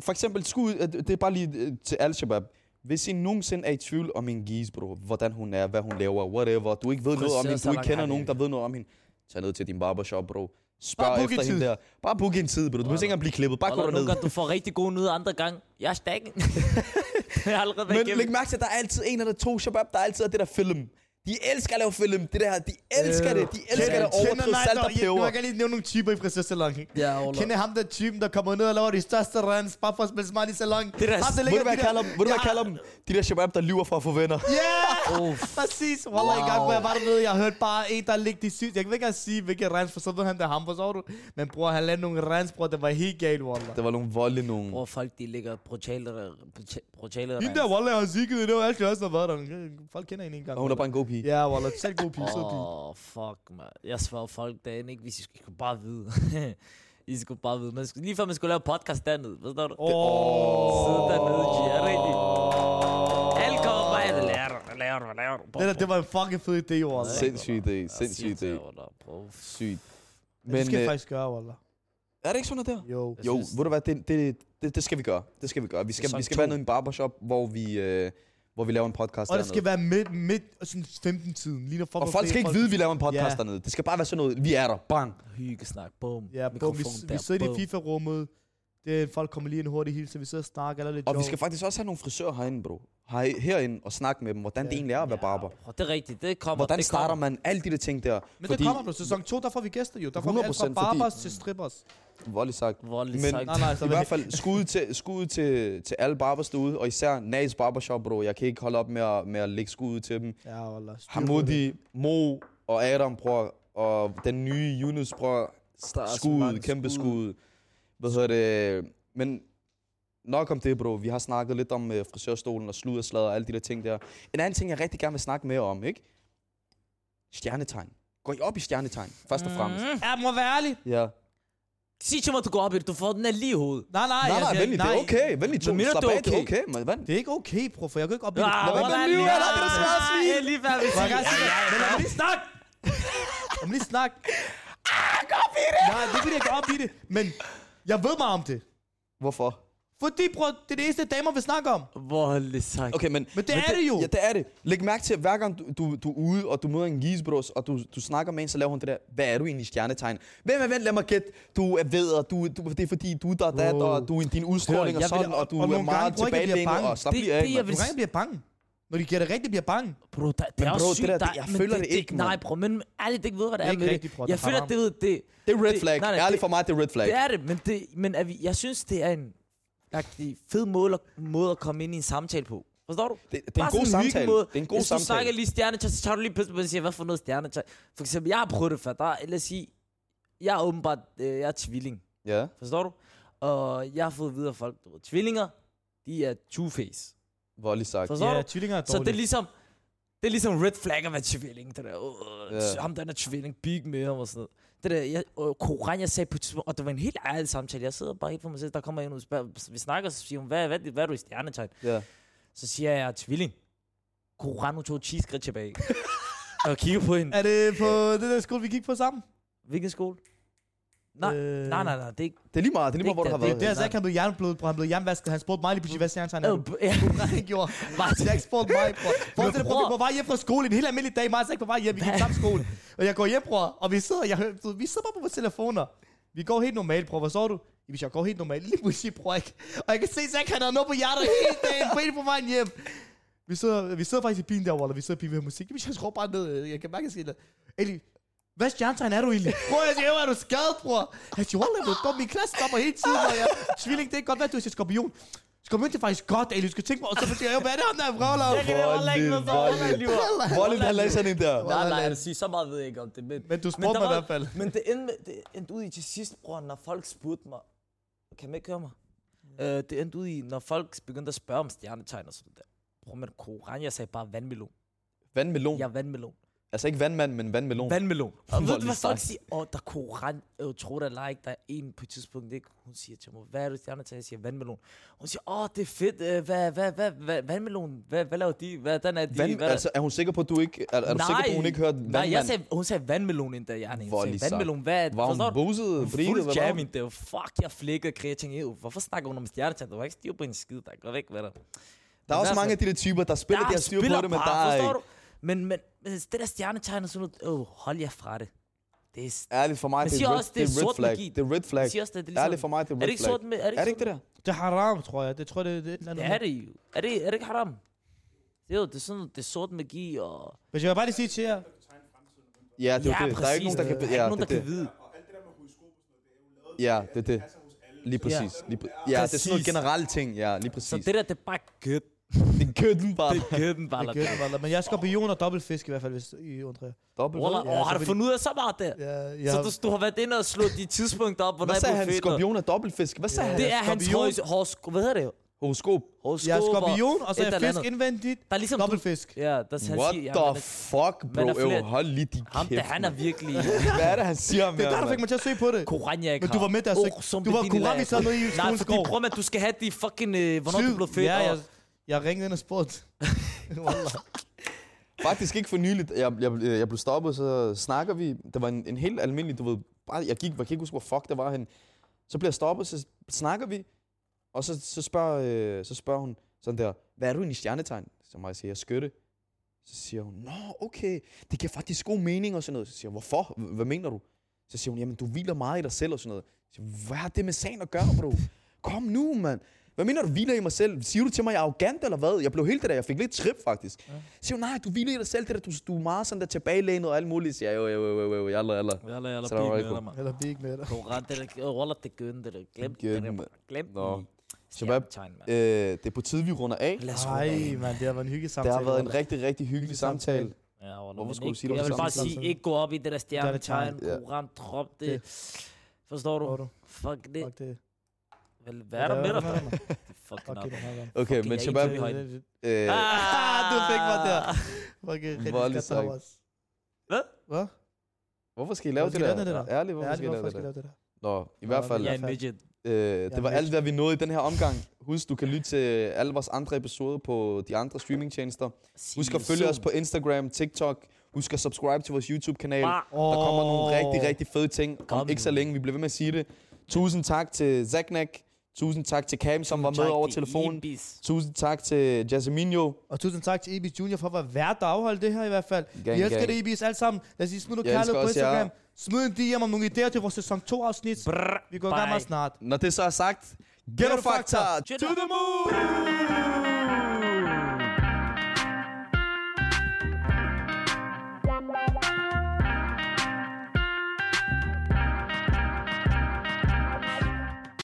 For eksempel, skud, øh, det er bare lige øh, til Al-Shabaab. Hvis I nogensinde er i tvivl om en gis, bro, hvordan hun er, hvad hun laver, whatever, du ikke ved noget om hende, du ikke kender nogen, det. der ved noget om hende, tag ned til din barbershop, bro. Bare Spørg book efter en hende tid. der. Bare book en tid, bro. Du behøver ikke engang blive klippet. Bare gå derned. gange, du får rigtig gode nyheder, andre gange, jeg er stakken. *laughs* jeg har allerede været Men igennem. læg mærke til, at der er altid en eller to shabab, der er altid det der film. De elsker at lave film. Det der, de elsker det. De elsker det overdrevet salt og Nu peber. kan jeg lige nævne nogle typer i frisørsalon. Ja, Wallah. Kender ham der typen, der kommer ned og laver de største rens, bare for at spille smart i salon. Det der- ham, Ved der du, ligger hvad de jeg kalder dem? Ved du, hvad jeg Ja. kalder dem? De der shabab, der lyver for at få venner. Ja! *laughs* Uff. *laughs* Præcis. Wallah, wow. en gang, hvor jeg var dernede, jeg hørte bare en, der ligge de sygt. Jeg kan ikke engang sige, hvilken rens, for så ved han, det er ham, forstår du? Men bror, han lavede nogle rens, bror, det var helt galt, Wallah. Det var nogle voldelige nogen. Hvor folk, de ligger brutale, brutale Hende der, Wallah, har sikket, det var altid også, der var der. Folk kender hende en gang. Og hun er bare en god pige. Ja, Wallah, selv god pige, sød pige. Åh, oh, fuck, man. Jeg svarer folk derinde, ikke? Hvis I skulle bare vide. *laughs* I skulle bare vide. Man skulle, lige før man skulle lave podcast dernede, forstår du? Åh. Sidde dernede, G. Er det rigtigt? Alle kommer bare? Det, der, det var en fucking fed idé, Wallah. Sindssyg idé. Sindssyg idé. Sygt. Men, det skal øh, jeg faktisk gøre, Wallah. er det ikke sådan noget der? Jo. Jo, synes- ved du hvad, det, det, det, det skal vi gøre. Det skal vi gøre. Vi skal, vi skal være nede i en barbershop, hvor vi, øh, hvor vi laver en podcast Og det skal være midt, midt, sådan 15-tiden. Lige når folk Og folk skal ikke vide, at vi laver en podcast Ja. dernede. Det skal bare være sådan noget, vi er der. Bang. Hyggesnak, bum. Ja, bum, vi, Mikrofon vi der, sidder i bum. FIFA-rummet. Det, er- folk kommer lige en hurtig hilse, vi sidder og snakker, eller lidt Og vi joke. skal faktisk også have nogle frisører herinde, bro. Her, herinde og snakke med dem, hvordan det egentlig er at være barber. Ja, det er rigtigt. Det kommer. Hvordan det starter kommer. man alle de der ting der? Men det kommer på sæson 2, der får vi gæster jo. Der får vi alt fra 100% fordi- barbers til strippers. Voldeligt sagt. Voldeligt Men sagt. Nej, nej, så I hvert fald skud til, skud til, til alle barbers derude, og især Nas Barbershop, bro. Jeg kan ikke holde op med at, med at lægge skud til dem. Ja, det. Hamudi, Mo og Adam, bror, og den nye Yunus, bror. Skud, kæmpe skud. Hvad hedder det? Men nok om det, bro. Vi har snakket lidt om uh, frisørstolen og slud og alle de der ting der. En anden ting, jeg rigtig gerne vil snakke mere om, ikke? Stjernetegn. Går I op i stjernetegn, først og fremmest? Mm. Ja, må være ærlig. Ja. Sig til mig, at du går op i det. Du får den lige hovedet. Nej, nej, Nej, nej, siger- venlig, det er okay. Venlig, mener Slap af, det er okay? okay, man. Vand. Det er ikke okay, bro, for jeg kan ikke op i det. Ah, Lad være med hvordan at lyve, lige- eller er det der svære svin? Ja, lige før vi Må jeg siger. gerne sige det? Men lad mig lige snakke. Lad mig lige snakke. Ah, gå op i det! Nej, det vil jeg gå op i det. Men jeg ved meget om det. Hvorfor? Fordi, bror, det er det eneste, damer vil snakke om. Voldeligt sagt. Okay, men... Men det er det jo. Ja, det er det. Læg mærke til, at hver gang du, du, du er ude, og du møder en gisbros, og du, du snakker med en, så laver hun det der, hvad er du egentlig i stjernetegn? Vent, vent, vent, lad mig gætte. Du er ved, og du, du, det er fordi, du er der, der, Wow. og du er din udstråling Hør, og sådan, vil- og du og er meget tilbagelænet, bange. og slap Det- lige det, af, jeg mand. vil Nogle gange bliver bange. Når de giver det rigtigt, bliver bange. Bro, der, det Men er bro, også det sygt. der, der, det- jeg men føler det, det det, ikke, Nej, mand. bro, men ærligt, det ikke ved, hvad det Det er er med det. rigtigt, bror, Jeg det er føler, det, ved, det, Det er red det- flag. nej, nej, Ærligt det- for mig, det er red flag. det er det, men, det, men er vi, jeg synes, det er en fed måde, måde at komme ind i en samtale på. Forstår du? Det, det er Bare en god samtale. hyggemåde. Det er en god Hvis du snakker samtale. lige stjernetegn, så tager du lige pludselig og siger, hvad for noget stjernetegn? For eksempel, jeg har prøvet det før. Der, er- lad os sige, jeg er åbenbart, øh, jeg er tvilling. Ja. Forstår du? Og jeg har fået videre folk, du ved, tvillinger, de er two-face. Voldeligt sagt. Forstår Ja, du? tvillinger er Så det er dårlige. ligesom, det er ligesom red flag at være tvilling. Det der, uh, Ja. yeah. ham der er tvilling, big med ham og sådan noget. Det der, jeg, og Koran, jeg sagde på et tidspunkt, og det var en helt ærlig samtale. Jeg sidder bare helt for mig selv, der kommer en ud og spørger, vi snakker, så siger hun, hvad, hvad, hvad er du i stjernetegn? Ja. Så siger jeg, jeg er tvilling. Koran, hun tog 10 skridt tilbage. *laughs* og kigger på hende. Er det på det der skole, vi gik på sammen? Hvilken skole? Nej, Øh, nej, nej, nej, det er ikke... Det er lige meget, det er lige meget, hvor du har Det er været. Det er så ikke, han blev jernblød, bror. Han blev jernvasket. Han spurgte mig lige pludselig, hvad stjernetegn er Øh, du? b- ja. *laughs* Han gjorde. *laughs* Jeg spurgte mig, bror. Forestil dig, bror, vi er bror- på vej hjem fra skole en helt almindelig dag. Mig og på vej hjem. Vi gik samme skole. Og jeg går hjem, bror. Og vi sidder, jeg, vi sidder bare på vores telefoner. Vi går helt normalt, bror. Hvad så du? Hvis jeg går helt normalt, lige pludselig, bror. Ikke? Og jeg kan se, Zach, han har noget på hjertet hele dagen. På en på vejen hjem. Vi sidder, vi sidder faktisk i bilen der, Waller. Vi sidder i bilen, vi hører musik. Hvis jeg skruer bare ned, jeg kan mærke, at jeg siger, Eli, hvad stjernetegn er du egentlig? Bror, jeg siger, "Jo, er du skadet, bror? Han siger, hold da, du dum. Min klasse stopper hele tiden, og jeg, Svilling, det er godt, hvad du siger, skorpion. Skorpion, det er faktisk godt, Eli. Du skal tænke mig, og så siger jeg, "Jo, hvad er det, ham der er vrøvler? Jeg kan heller ikke noget voldeligt. Voldeligt, han lagde sådan en der. Nej, nej, jeg vil sige, så meget ved jeg ikke om det. Men, Men du spurgte mig i hvert fald. Men det endte, det endte ud i til sidst, bror, når folk spurgte mig. Kan man ikke høre mig? Uh, det endte ud i, når folk begyndte at spørge om stjernetegn og sådan der. Bror, men Koran, jeg sagde bare vandmelon. Vandmelon. Er vandmelon. Altså ikke vandmand, men vandmelon. Vandmelon. Og ved du, hvad folk siger? Åh, oh, der er Koran. Øh, tror det eller ikke, der er en på et tidspunkt, ikke? Hun siger til mig, hvad er du stjernetegn? Jeg siger vandmelon. Hun siger, åh, oh, det er fedt. Øh, hvad, hvad, hvad, hvad, vandmelon? Hvad, hvad laver de? Hvad, den er de? Vand, hvad, altså, er hun sikker på, at du ikke... Er, er du sikker på, at hun ikke hørte vandmand? Nej, jeg sagde, hun sagde vandmelon endda, jeg Hun sagde vandmelon, hvad? Var hun du? britet, Fuld jam det. Fuck, jeg flækkede krig. Jeg tænkte, "Ew, hvorfor snakker hun om stjernetegn? Der var ikke styr på en skid, der går væk, hvad der. Der er også mange af de der typer, der spiller, de har styr på det, men der er du? Men, men, men det der stjernetegn og sådan noget, oh, hold jer fra det. Det er, Ærligt for mig, Men det siger er, red, også, det det er er red flag. magi. Det er red flag. siger også, det er ligesom, Ærligt for mig, det er er red det ikke flag. sort med, er det Er det ikke ikke det der? Det er haram, tror jeg. Det tror jeg, det, det er. Det er det jo. Er det, er det ikke haram? Det er jo, det er sådan, noget- det er sort magi og... Hvis jeg vil bare lige sige til jer, Ja, det er ja, det. Der er ikke nogen, der kan... Der er ikke Ja, nogen, der det er kan vide. det. Ja, det er det. Lige præcis. Lige præ- Ja, det er sådan noget Præcis. generelle ting. Ja, lige Så præcis. det der, det er bare gødt. *laughs* Det er køden bare. Det er gøden bare. det gør det bare. Men jeg er skorpion og dobbeltfisk i hvert fald, hvis I undrer jer. Dobbelt. Wallah, Ja, åh, har så du fordi- fundet ud af så meget der? Ja, Så jeg, du, du har været inde og slået de tidspunkter op, hvornår Hvad jeg sagde blev han? Skorpion og dobbeltfisk. Hvad sagde han? Det er hans horoskop. Hvad hedder det? Horoskop. Horoskop. jeg er skorpion, og så er fisk indvendigt. Der er ligesom... Dobbeltfisk. ja, der, han What siger, the fuck, bro? er flere- hold lige din ham, kæft. der, han er virkelig... *laughs* Hvad er det, han siger om Det er der, du fik mig til at søge på det. Koran, jeg ikke Men du var med der, så du var koran, vi sad nede i Nej, skolens fordi gård. prøv med, du skal have de fucking... Øh, hvornår du blev født. Ja, jeg, ringede ind og spurgte. *laughs* Faktisk ikke for nyligt. Jeg, jeg, jeg blev stoppet, så snakker vi. Det var en, en helt almindelig, du ved, bare, jeg gik, jeg kan ikke huske, hvor fuck det var hen. Så bliver jeg stoppet, så snakker vi, og så, så, spørger, øh, så spørger hun sådan der, hvad er du i stjernetegn? Så må jeg sige, jeg skytte. Så siger hun, nå, okay, det giver faktisk god mening og sådan noget. Så siger jeg, hvorfor? Hvad mener du? Så siger hun, jamen du hviler meget i dig selv og sådan noget. Så siger, hvad har det med sagen at gøre, bro? Kom nu, mand. Hvad mener du, hviler i mig selv? Siger du til mig, jeg er arrogant eller hvad? Jeg blev helt det der, jeg fik lidt trip faktisk. Ja. Siger hun, nej, du hviler i dig selv, det der, du, du er meget sådan der tilbagelænet og alt muligt. Siger jeg, jo, jo, jo, jo, jo, jalla, jalla. Jalla, jalla, pig med dig, mand. Eller big med dig. Koran, det er... Roller, det er gøden, det er glemt. Det er. Glemt. Nå. Shabab. Øh, det er på tide, vi runder af. Lad os Ej, runde af. mand, det har været en hyggelig Det samtale. har været en rigtig, rigtig hyggelig samtale. Ja, Hvorfor skulle du sige det Jeg vil bare sige, tid? ikke gå op i det der stjernetegn. Koran, drop det. Forstår er du? du? Fuck det. Vel, Hvad er der med dig? Det er fucking Fuck op. Okay, Fucking, men Shabab, øh, Ah, du fik mig der. Fuck, rigtig skat. Hvad? Hvad? hvorfor skal I lave det der? Ærligt, hvorfor skal det I lave det der? Nå, i hvert fald, Jeg er en midget. øh, det var alt, hvad vi nåede i den her omgang. Husk, du kan lytte til alle vores andre episoder på de andre streamingtjenester. Husk at følge os på Instagram, TikTok. Husk at subscribe til vores YouTube-kanal. Der kommer nogle rigtig, rigtig fede ting om ikke så længe. Vi bliver ved med at sige det. Tusind tak til Zaknak. Tusind tak til Cam, som var med over telefonen. Tusind tak til Jasminho. Og tusind tak til Ebis Junior for at være vært, der afholdt det her i hvert fald. Gang, Vi elsker gang. det, Ebis, alle sammen. Lad os sige, smid noget kærlighed på. Instagram. Smid en DM om nogle idéer til vores sæson 2 afsnit. Vi går i gang meget snart. Når det så er sagt, Ghetto Factor to the moon!